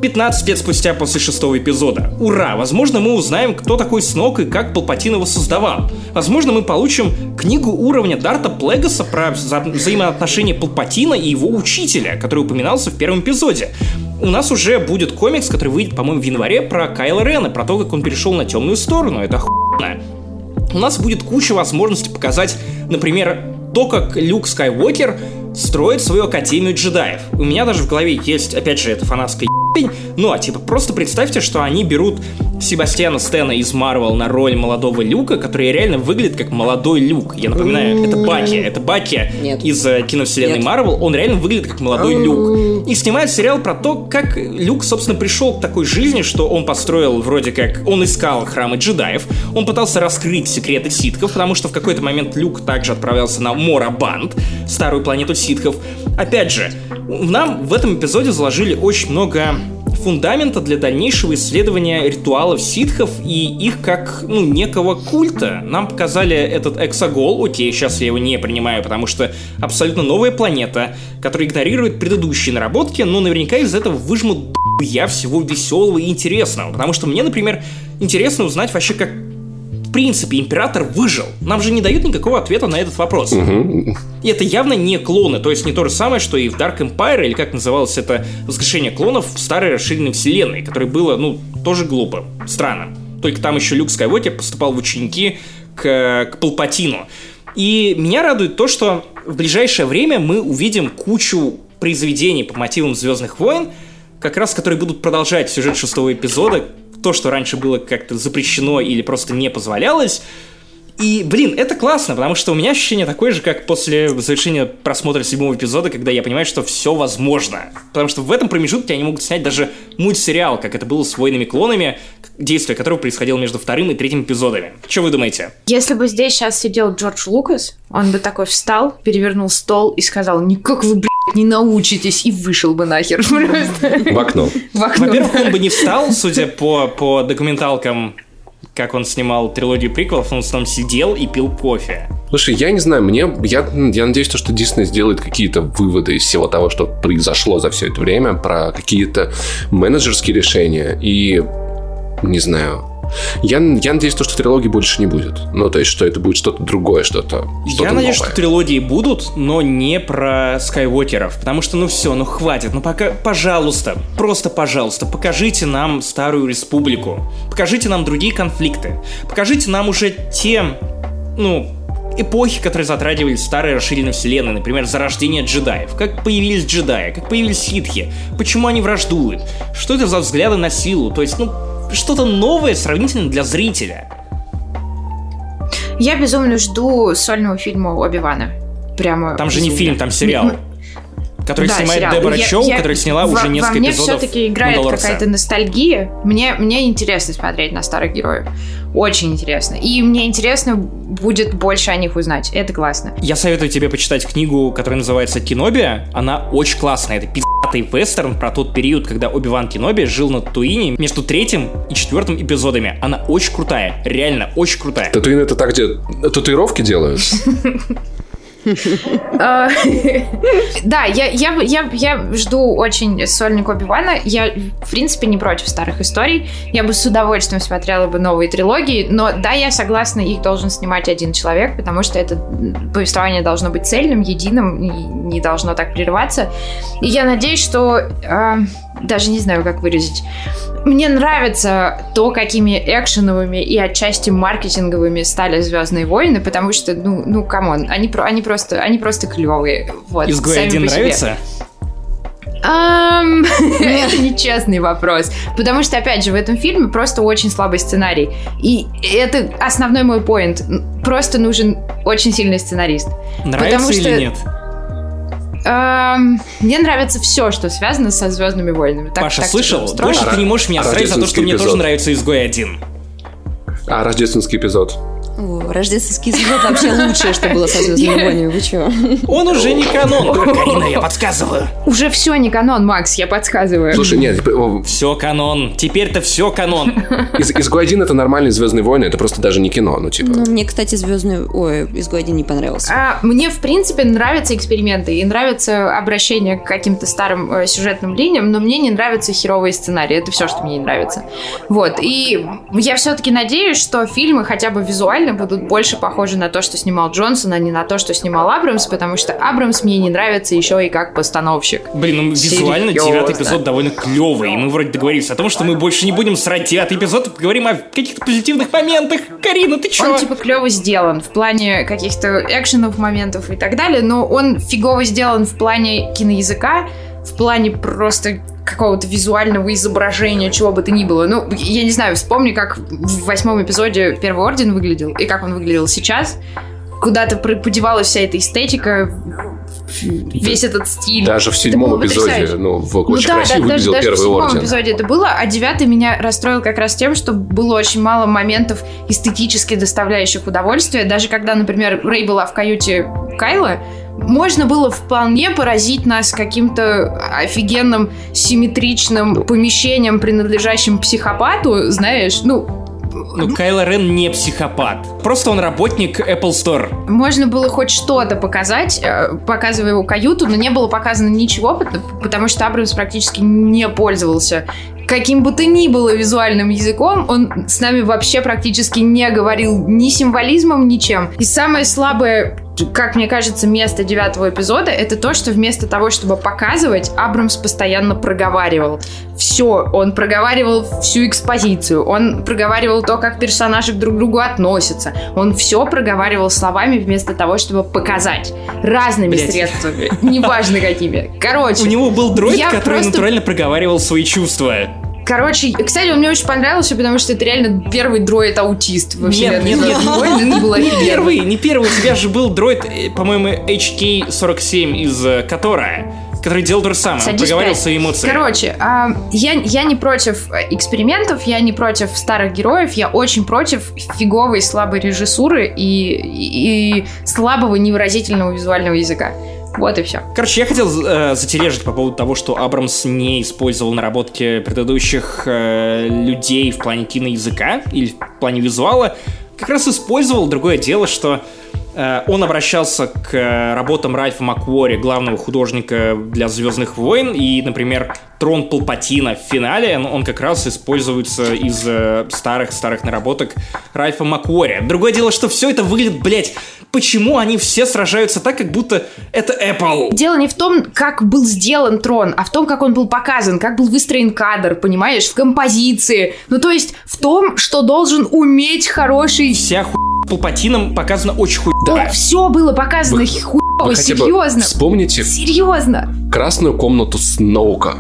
15 лет спустя после шестого эпизода. Ура! Возможно, мы узнаем, кто такой Снок и как Палпатин его создавал. Возможно, мы получим книгу уровня Дарта Плегаса про вза- взаимоотношения Палпатина и его учителя, который упоминался в первом эпизоде. У нас уже будет комикс, который выйдет, по-моему, в январе про Кайла Рена, про то, как он перешел на темную сторону. Это охуенно. У нас будет куча возможностей показать, например, то, как Люк Скайуокер строит свою Академию джедаев. У меня даже в голове есть, опять же, это фанатская ну а типа просто представьте, что они берут Себастьяна Стена из Марвел на роль молодого Люка, который реально выглядит как молодой Люк. Я напоминаю, это Баки, это Баки Нет. из э, киновселенной Нет. Марвел, он реально выглядит как молодой Люк. И снимает сериал про то, как Люк, собственно, пришел к такой жизни, что он построил вроде как... Он искал храмы джедаев, он пытался раскрыть секреты ситхов, потому что в какой-то момент Люк также отправился на Морабанд, старую планету ситхов. Опять же, нам в этом эпизоде заложили очень много фундамента для дальнейшего исследования ритуалов ситхов и их как, ну, некого культа. Нам показали этот эксогол, окей, сейчас я его не принимаю, потому что абсолютно новая планета, которая игнорирует предыдущие наработки, но наверняка из этого выжмут я всего веселого и интересного. Потому что мне, например, интересно узнать вообще, как принципе император выжил. Нам же не дают никакого ответа на этот вопрос. И это явно не клоны, то есть не то же самое, что и в Dark Empire, или как называлось это воскрешение клонов в старой расширенной вселенной, которое было, ну, тоже глупо, странно. Только там еще Люк Скайуокер поступал в ученики к, к Палпатину. И меня радует то, что в ближайшее время мы увидим кучу произведений по мотивам Звездных войн, как раз которые будут продолжать сюжет шестого эпизода, то, что раньше было как-то запрещено или просто не позволялось. И, блин, это классно, потому что у меня ощущение такое же, как после завершения просмотра седьмого эпизода, когда я понимаю, что все возможно. Потому что в этом промежутке они могут снять даже мультсериал, как это было с «Войнами клонами», действие которого происходило между вторым и третьим эпизодами. Что вы думаете? Если бы здесь сейчас сидел Джордж Лукас, он бы такой встал, перевернул стол и сказал, никак вы, блядь, не научитесь, и вышел бы нахер [LAUGHS] просто В окно. в окно. Во-первых, он бы не встал, судя по, по документалкам, как он снимал трилогию приквелов, он там сидел и пил кофе. Слушай, я не знаю, мне, я, я надеюсь, то, что Дисней сделает какие-то выводы из всего того, что произошло за все это время, про какие-то менеджерские решения и, не знаю, я, я надеюсь, то, что трилогии больше не будет. Ну, то есть, что это будет что-то другое, что-то что Я надеюсь, новое. что трилогии будут, но не про Скайуокеров. Потому что, ну все, ну хватит. Ну пока, пожалуйста, просто пожалуйста, покажите нам Старую Республику. Покажите нам другие конфликты. Покажите нам уже те, ну, эпохи, которые затрагивали старые расширенные вселенные, например, зарождение джедаев, как появились джедаи, как появились ситхи, почему они враждуют, что это за взгляды на силу, то есть, ну, что-то новое сравнительно для зрителя. Я безумно жду сольного фильма Оби-Вана. Прямо Там же не безумно. фильм, там сериал. [LAUGHS] Который Да, снимает сериал. Дебора Я- Чоу, я- которая сняла во- уже несколько Во мне эпизодов все-таки играет какая-то ностальгия. Мне, мне интересно смотреть на старых героев. Очень интересно. И мне интересно будет больше о них узнать. Это классно. Я советую тебе почитать книгу, которая называется «Киноби». Она очень классная. Это пиздатый вестерн про тот период, когда Оби-Ван Киноби жил на Туине между третьим и четвертым эпизодами. Она очень крутая. Реально, очень крутая. Татуин это так, где татуировки делают? [LAUGHS] А, [LAUGHS] Да, я, жду очень сольник Оби-Вана. Я, в принципе, не против старых историй. Я бы с удовольствием смотрела бы новые трилогии. Но да, я согласна, их должен снимать один человек, потому что это повествование должно быть цельным, единым, не должно так прерываться. И я надеюсь, что... даже не знаю, как выразить. Мне нравится то, какими экшеновыми и отчасти маркетинговыми стали Звездные войны, потому что, ну, ну, come on, они, про- они просто, они просто клевые. Вот, Изгой один нравится? Ам, [LAUGHS] Это нечестный вопрос. Потому что, опять же, в этом фильме просто очень слабый сценарий. И это основной мой поинт. Просто нужен очень сильный сценарист. Нравится Потому или что- нет? Ам, Мне нравится все, что связано со Звездными войнами. Так- Паша, так слышал? Больше ты не можешь меня А срать за то, что мне тоже нравится «Изгой один». А, рождественский эпизод. О, рождественский эпизод вообще лучшее, что было со «Звездными войнами». Вы чё? Он уже не канон. Карина, я подсказываю. Уже все не канон, Макс, я подсказываю. Слушай, нет, о, Все канон. Теперь-то все канон. из, изгой один это нормальные Звездные войны, это просто даже не кино, ну типа. Ну, мне, кстати, «Звездные...» Ой, «Изгой один» не понравился. А, мне, в принципе, нравятся эксперименты и нравится обращение к каким-то старым э, сюжетным линиям, но мне не нравятся херовые сценарии. Это все, что мне не нравится. Вот. И я все-таки надеюсь, что фильмы хотя бы визуально будут больше похожи на то, что снимал Джонсон, а не на то, что снимал Абрамс, потому что Абрамс мне не нравится еще и как постановщик. Блин, ну визуально Серьезно? девятый эпизод довольно клевый. И мы вроде договорились о том, что мы больше не будем срать девятый эпизод, поговорим о каких-то позитивных моментах. Карина, ты чё? Он типа клево сделан в плане каких-то экшенов, моментов и так далее, но он фигово сделан в плане киноязыка, в плане просто какого-то визуального изображения, чего бы то ни было. Ну, я не знаю, вспомни, как в восьмом эпизоде Первый Орден выглядел, и как он выглядел сейчас. Куда-то подевалась вся эта эстетика, весь этот стиль. Даже в седьмом эпизоде, потрясающе. ну, в- Ну очень да, красиво да, даже, выглядел даже в первый седьмом орден. эпизоде это было, а девятый меня расстроил как раз тем, что было очень мало моментов эстетически доставляющих удовольствие. Даже когда, например, Рэй была в каюте Кайла, можно было вполне поразить нас каким-то офигенным симметричным помещением, принадлежащим психопату, знаешь, ну, Ну, Кайло Рен не психопат. Просто он работник Apple Store. можно было хоть что-то показать, э, показывая его каюту, но не было показано ничего, пот- потому что Абрамс практически не пользовался каким бы то ни было визуальным языком, он с нами вообще практически не говорил ни символизмом, ничем. И самое слабое, как мне кажется, место девятого эпизода, это то, что вместо того, чтобы показывать, Абрамс постоянно проговаривал. Все, он проговаривал всю экспозицию, он проговаривал то, как персонажи друг к другу относятся, он все проговаривал словами вместо того, чтобы показать разными Блядь. средствами, неважно какими. Короче, У него был дроид, который просто- натурально проговаривал свои чувства. Короче, кстати, он мне очень понравился, потому что это реально первый дроид-аутист во Нет, вселенной нет, нет. И это было Не первый, не первый. У тебя же был дроид, э, по-моему, HK-47 из э, Котора, который делал то же самое. Садись проговаривал пять. свои эмоции. Короче, а, я, я не против экспериментов, я не против старых героев, я очень против фиговой слабой режиссуры и, и, и слабого невыразительного визуального языка. Вот и все. Короче, я хотел э, затережить по поводу того, что Абрамс не использовал наработки предыдущих э, людей в плане киноязыка или в плане визуала. Как раз использовал. Другое дело, что э, он обращался к э, работам Ральфа Маквори, главного художника для «Звездных войн», и, например, трон Палпатина в финале, он, как раз используется из э, старых-старых наработок Ральфа Маквори. Другое дело, что все это выглядит, блять, почему они все сражаются так, как будто это Apple? Дело не в том, как был сделан трон, а в том, как он был показан, как был выстроен кадр, понимаешь, в композиции. Ну, то есть в том, что должен уметь хороший... Вся хуйня Палпатином показана очень хуйня. Все было показано Вы- хуево, Вы хотя бы серьезно. вспомните Серьезно. красную комнату Сноука.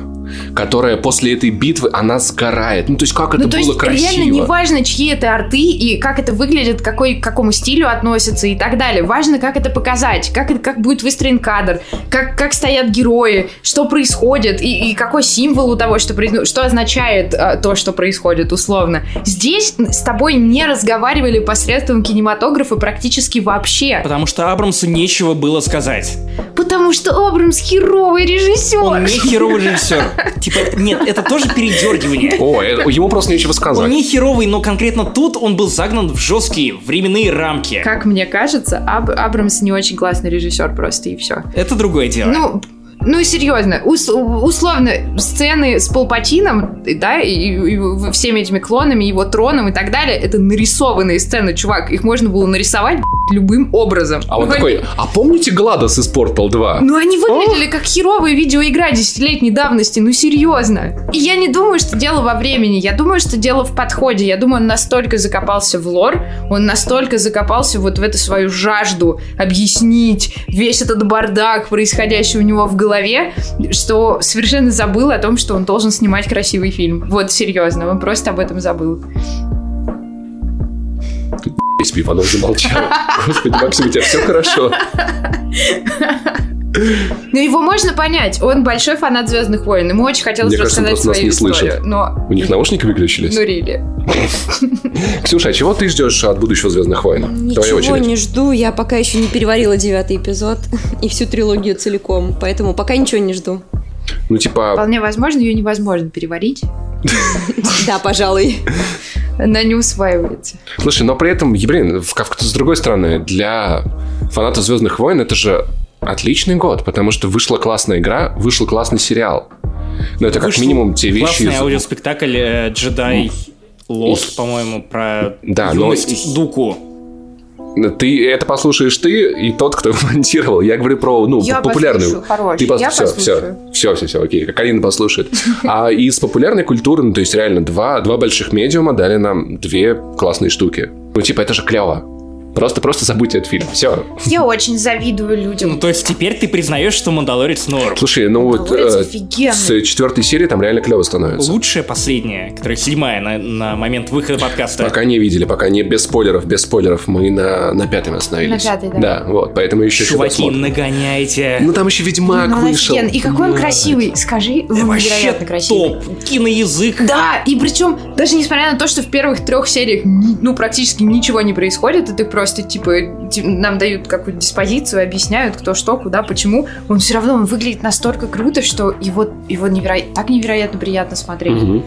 Которая после этой битвы, она сгорает. Ну, то есть, как это ну, то было есть, красиво. реально не важно, чьи это арты и как это выглядит, какой, к какому стилю относится и так далее. Важно, как это показать, как, это, как будет выстроен кадр, как, как стоят герои, что происходит и, и какой символ у того, что что означает а, то, что происходит, условно. Здесь с тобой не разговаривали посредством кинематографа практически вообще. Потому что Абрамсу нечего было сказать. Потому что Абрамс херовый режиссер. Он не херовый [LAUGHS] режиссер. Типа, нет, это тоже передергивание. О, э, ему просто нечего Он сказать. не херовый, но конкретно тут он был загнан в жесткие временные рамки. Как мне кажется, Аб- Абрамс не очень классный режиссер просто, и все. Это другое дело. Ну, ну серьезно, ус- условно, сцены с Палпатином, да, и, и- всеми этими клонами, его троном и так далее, это нарисованные сцены, чувак, их можно было нарисовать любым образом. А он Ну, такой, а помните Гладос из Portal 2? Ну, они выглядели как херовая видеоигра десятилетней давности, ну серьезно. И я не думаю, что дело во времени, я думаю, что дело в подходе. Я думаю, он настолько закопался в лор, он настолько закопался вот в эту свою жажду объяснить весь этот бардак, происходящий у него в голове, что совершенно забыл о том, что он должен снимать красивый фильм. Вот серьезно, он просто об этом забыл. Весь Пиванов замолчал. Господи, Максим, у тебя все хорошо. [LAUGHS] Но его можно понять, он большой фанат Звездных войн, ему очень хотелось Мне кажется, он рассказать просто нас свою не историю. слышит. Но, У них наушники выключились? ну, рили. [LAUGHS] Ксюша, а чего ты ждешь от будущего Звездных войн? Ничего не жду, я пока еще не переварила девятый эпизод [LAUGHS] и всю трилогию целиком, поэтому пока ничего не жду. Ну, типа, Вполне возможно, ее невозможно переварить. [LAUGHS] Да, пожалуй. Она не усваивается. слушай, но при этом, блин, с другой стороны, для фанатов Звездных войн это же отличный год, потому что вышла классная игра, вышел классный сериал. Ну, это как Вышел минимум те вещи... Классный из- аудиоспектакль э, Джедай Лост, по-моему, про Да, но- юность Дуку. Ты это послушаешь ты и тот, кто [LAUGHS] монтировал. Я говорю про ну Я популярную. послушаю, хорош. Ты пос- Я все, послушаю. все, все, все, все, окей. Как Алина послушает. [LAUGHS] А из популярной культуры, ну то есть реально два два больших медиума дали нам две классные штуки. Ну типа это же клево. Просто просто забудьте этот фильм. Все. Я очень завидую Ну, людям. то есть теперь ты признаешь, что Мандалорец норм. Слушай, ну вот э, с четвертой серии там реально клево становится. Лучшая последняя, которая седьмая на, на момент выхода подкаста. Пока не видели, пока не без спойлеров, без спойлеров, мы на, на пятой остановились. На пятой, да. Да, вот, поэтому еще Чуваки, нагоняйте. Ну там еще Ведьмак Ну, вышел. И какой он красивый. Скажи, он Вообще невероятно красивый. топ. Киноязык. Да, и причем, даже несмотря на то, что в первых трех сериях ну, практически ничего не происходит, и ты просто, типа, ти- нам дают какую-то диспозицию, объясняют, кто что, куда, почему, он все равно он выглядит настолько круто, что его, его неверо- так невероятно приятно смотреть. Мгм.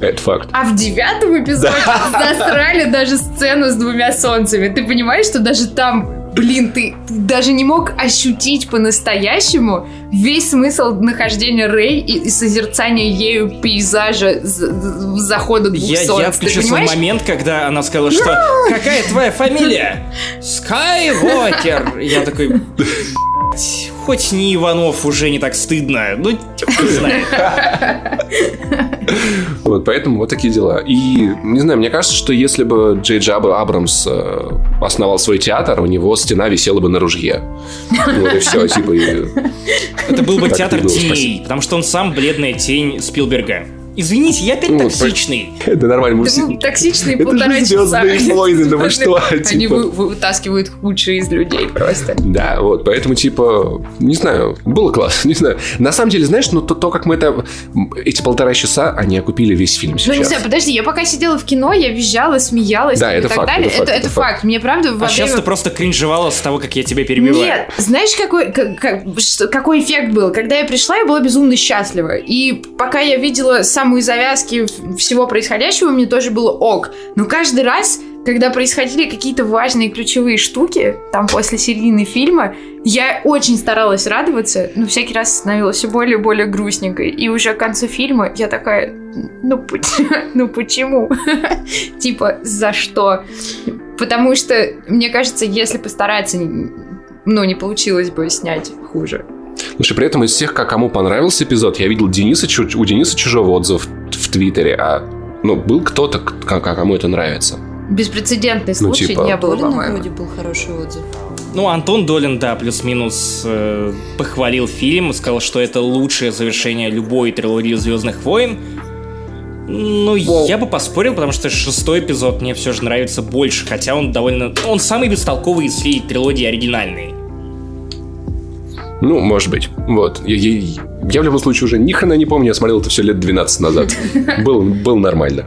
Это факт. А в девятом эпизоде засрали даже сцену с двумя солнцами. Ты понимаешь, что даже там, блин, ты даже не мог ощутить по-настоящему весь смысл нахождения Рэй и, и созерцания ею пейзажа з- захода двух Я, солнц. я Ты включил свой понимаешь? момент, когда она сказала, что [LAUGHS] «Какая твоя фамилия?» «Скайвокер». Я такой, «Блядь, хоть не Иванов, уже не так стыдно. Ну, не знаю. Вот, поэтому вот такие дела. И, не знаю, мне кажется, что если бы Джей Джаба Абрамс э, основал свой театр, у него стена висела бы на ружье. Вот и все, типа... Это был бы театр теней, потому что он сам бледная тень Спилберга. Извините, я опять Ну, токсичный. [LAUGHS] Да нормально, Ты все... [LAUGHS] Это полтора часа. «Звездные [LAUGHS] войны», да вы что, Они типа. вы- вытаскивают худшие из людей просто. Да, вот, поэтому, типа, не знаю, было классно, не знаю. На самом деле, знаешь, ну, то, как мы это... Эти полтора часа, они окупили весь фильм Ну, сейчас. не знаю, подожди, я пока сидела в кино, я визжала, смеялась Да, и это так факт, далее. это факт, это, это это факт. факт. Мне правда во А сейчас ты просто кринжевала с того, как я тебя перебиваю. Нет, знаешь, какой, как- какой эффект был? Когда я пришла, я была безумно счастлива. И пока я видела самые завязки всего происходящего, мне тоже было ок. Но каждый раз, когда происходили какие-то важные ключевые штуки, там после середины фильма, я очень старалась радоваться, но всякий раз становилась все более и более грустненькой. И уже к концу фильма я такая, ну, [LAUGHS] ну почему? [LAUGHS] Типа, за что? Потому что, мне кажется, если постараться, ну, не получилось бы снять хуже. Слушай, при этом из всех, как кому понравился эпизод, я видел Дениса, у Дениса чужого отзыв в Твиттере, а ну, был кто-то, кому это нравится. Беспрецедентный Ну, случай типа- не было, по-моему. вроде был хороший отзыв. Ну, Антон Долин, да, плюс-минус э, похвалил фильм, сказал, что это лучшее завершение любой трилогии Звездных войн. Ну, Воу. я бы поспорил, потому что шестой эпизод мне все же нравится больше, хотя он довольно... Он самый бестолковый из всей трилогии оригинальной. Ну, может быть. Вот. Я, я- я в любом случае уже ни хрена не помню, я смотрел это все лет 12 назад. [LAUGHS] Был, был нормально.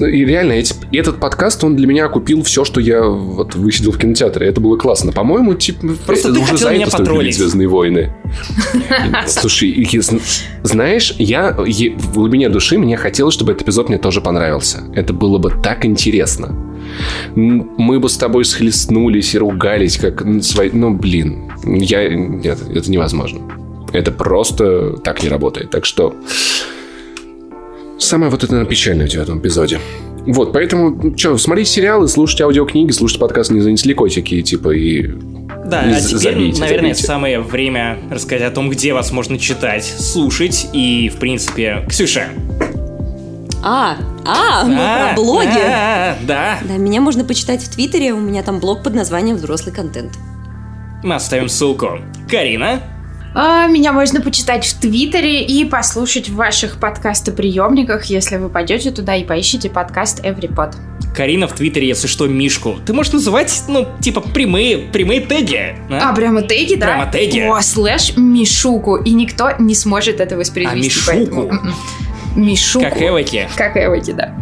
И реально, эти- этот подкаст, он для меня купил все, что я вот высидел в кинотеатре. Это было классно. По-моему, типа, Просто ты уже хотел за меня это любить Звездные войны. [LAUGHS] Слушай, знаешь, я в глубине души мне хотелось, чтобы этот эпизод мне тоже понравился. Это было бы так интересно. Мы бы с тобой схлестнулись и ругались, как м, свои... Ну, блин. Я... Нет, это невозможно. Это просто так не работает. Так что... Самое вот это наверное, печальное в девятом эпизоде. Вот, поэтому, что, смотреть сериалы, слушать аудиокниги, слушать подкаст «Не занесли котики», типа, и... Да, Не а теперь, забейте, наверное, забейте. самое время рассказать о том, где вас можно читать, слушать и, в принципе, Ксюша. А, а, мы А, про блоги. а, Да, Да, меня можно почитать в Твиттере, у меня там блог под названием «Взрослый контент». мы оставим ссылку. Карина, А, Меня можно почитать в Твиттере и послушать в ваших подкастоприемниках, если вы пойдете туда и поищите подкаст EveryPod. Карина в Твиттере, если что, Мишку. Ты можешь называть, ну, типа, прямые, прямые теги. А, прямо теги, да? Прямо теги. О, слэш Мишуку. И никто не сможет это воспроизвести. А, Мишуку? поэтому, м-м. Мишуку. Как Эвоки. Как Эвоки, да.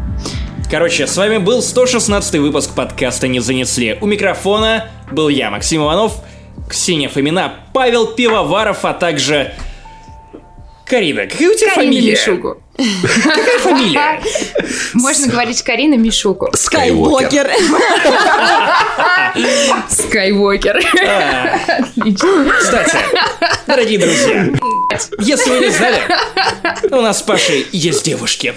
Короче, с вами был 116 выпуск подкаста «Не занесли». У микрофона был я, Максим Иванов, Ксения Фомина, Павел Пивоваров, а также... Карина, какая у тебя Карина фамилия? Мишуку. Какая фамилия? [LAUGHS] Можно говорить Карина Мишуку. Скайвокер. Скайвокер. А, Кстати, дорогие друзья, если вы не знали, у нас с Пашей есть девушки.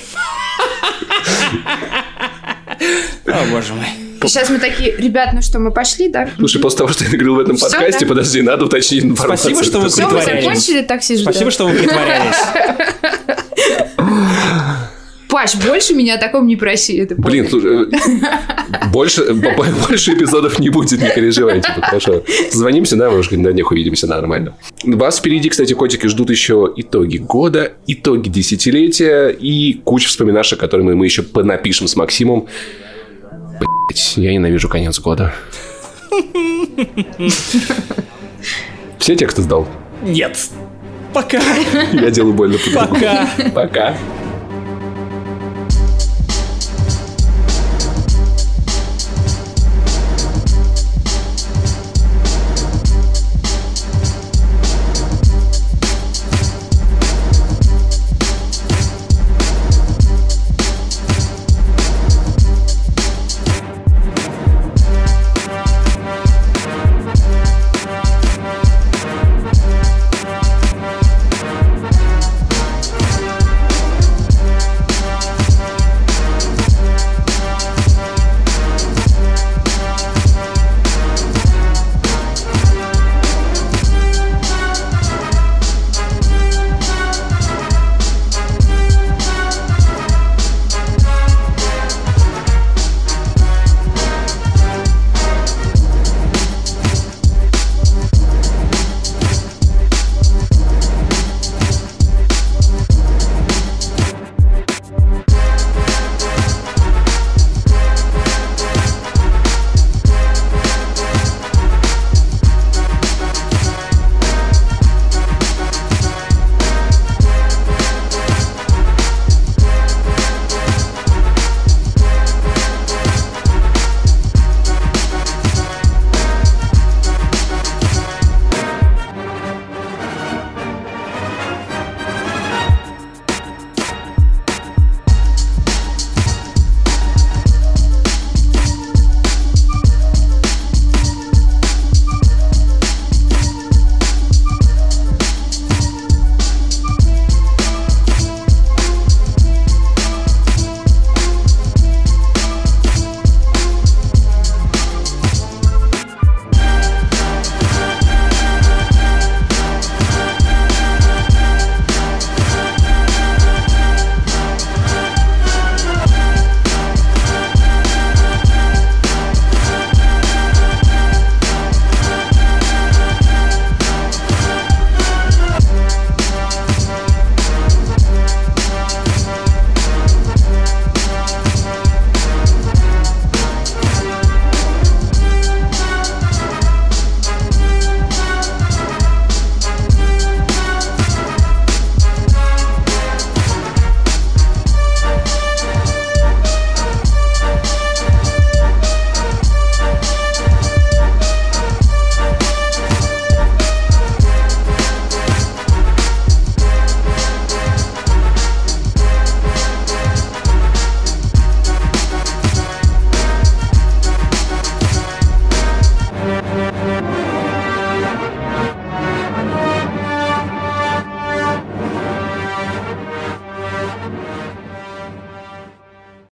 О, боже мой. Сейчас мы такие, ребят, ну что, мы пошли, да? Слушай, после того, что я говорил в этом Всё, подкасте, да? подожди, надо уточнить информацию. Спасибо, что вы Все, мы закончили, такси ждем. Спасибо, что вы притворялись. [LAUGHS] Паш, больше меня о таком не проси. Это Блин, слушай, э, больше, [LAUGHS] больше эпизодов не будет, не переживайте. типа, Хорошо. Звонимся, да, может, на днях увидимся нормально. Вас впереди, кстати, котики, ждут еще итоги года, итоги десятилетия и куча вспоминашек, которые мы, еще понапишем с Максимом. Блять, я ненавижу конец года. Все тексты сдал. Нет. Пока. [LAUGHS] Я делаю больно. Пока. Пока.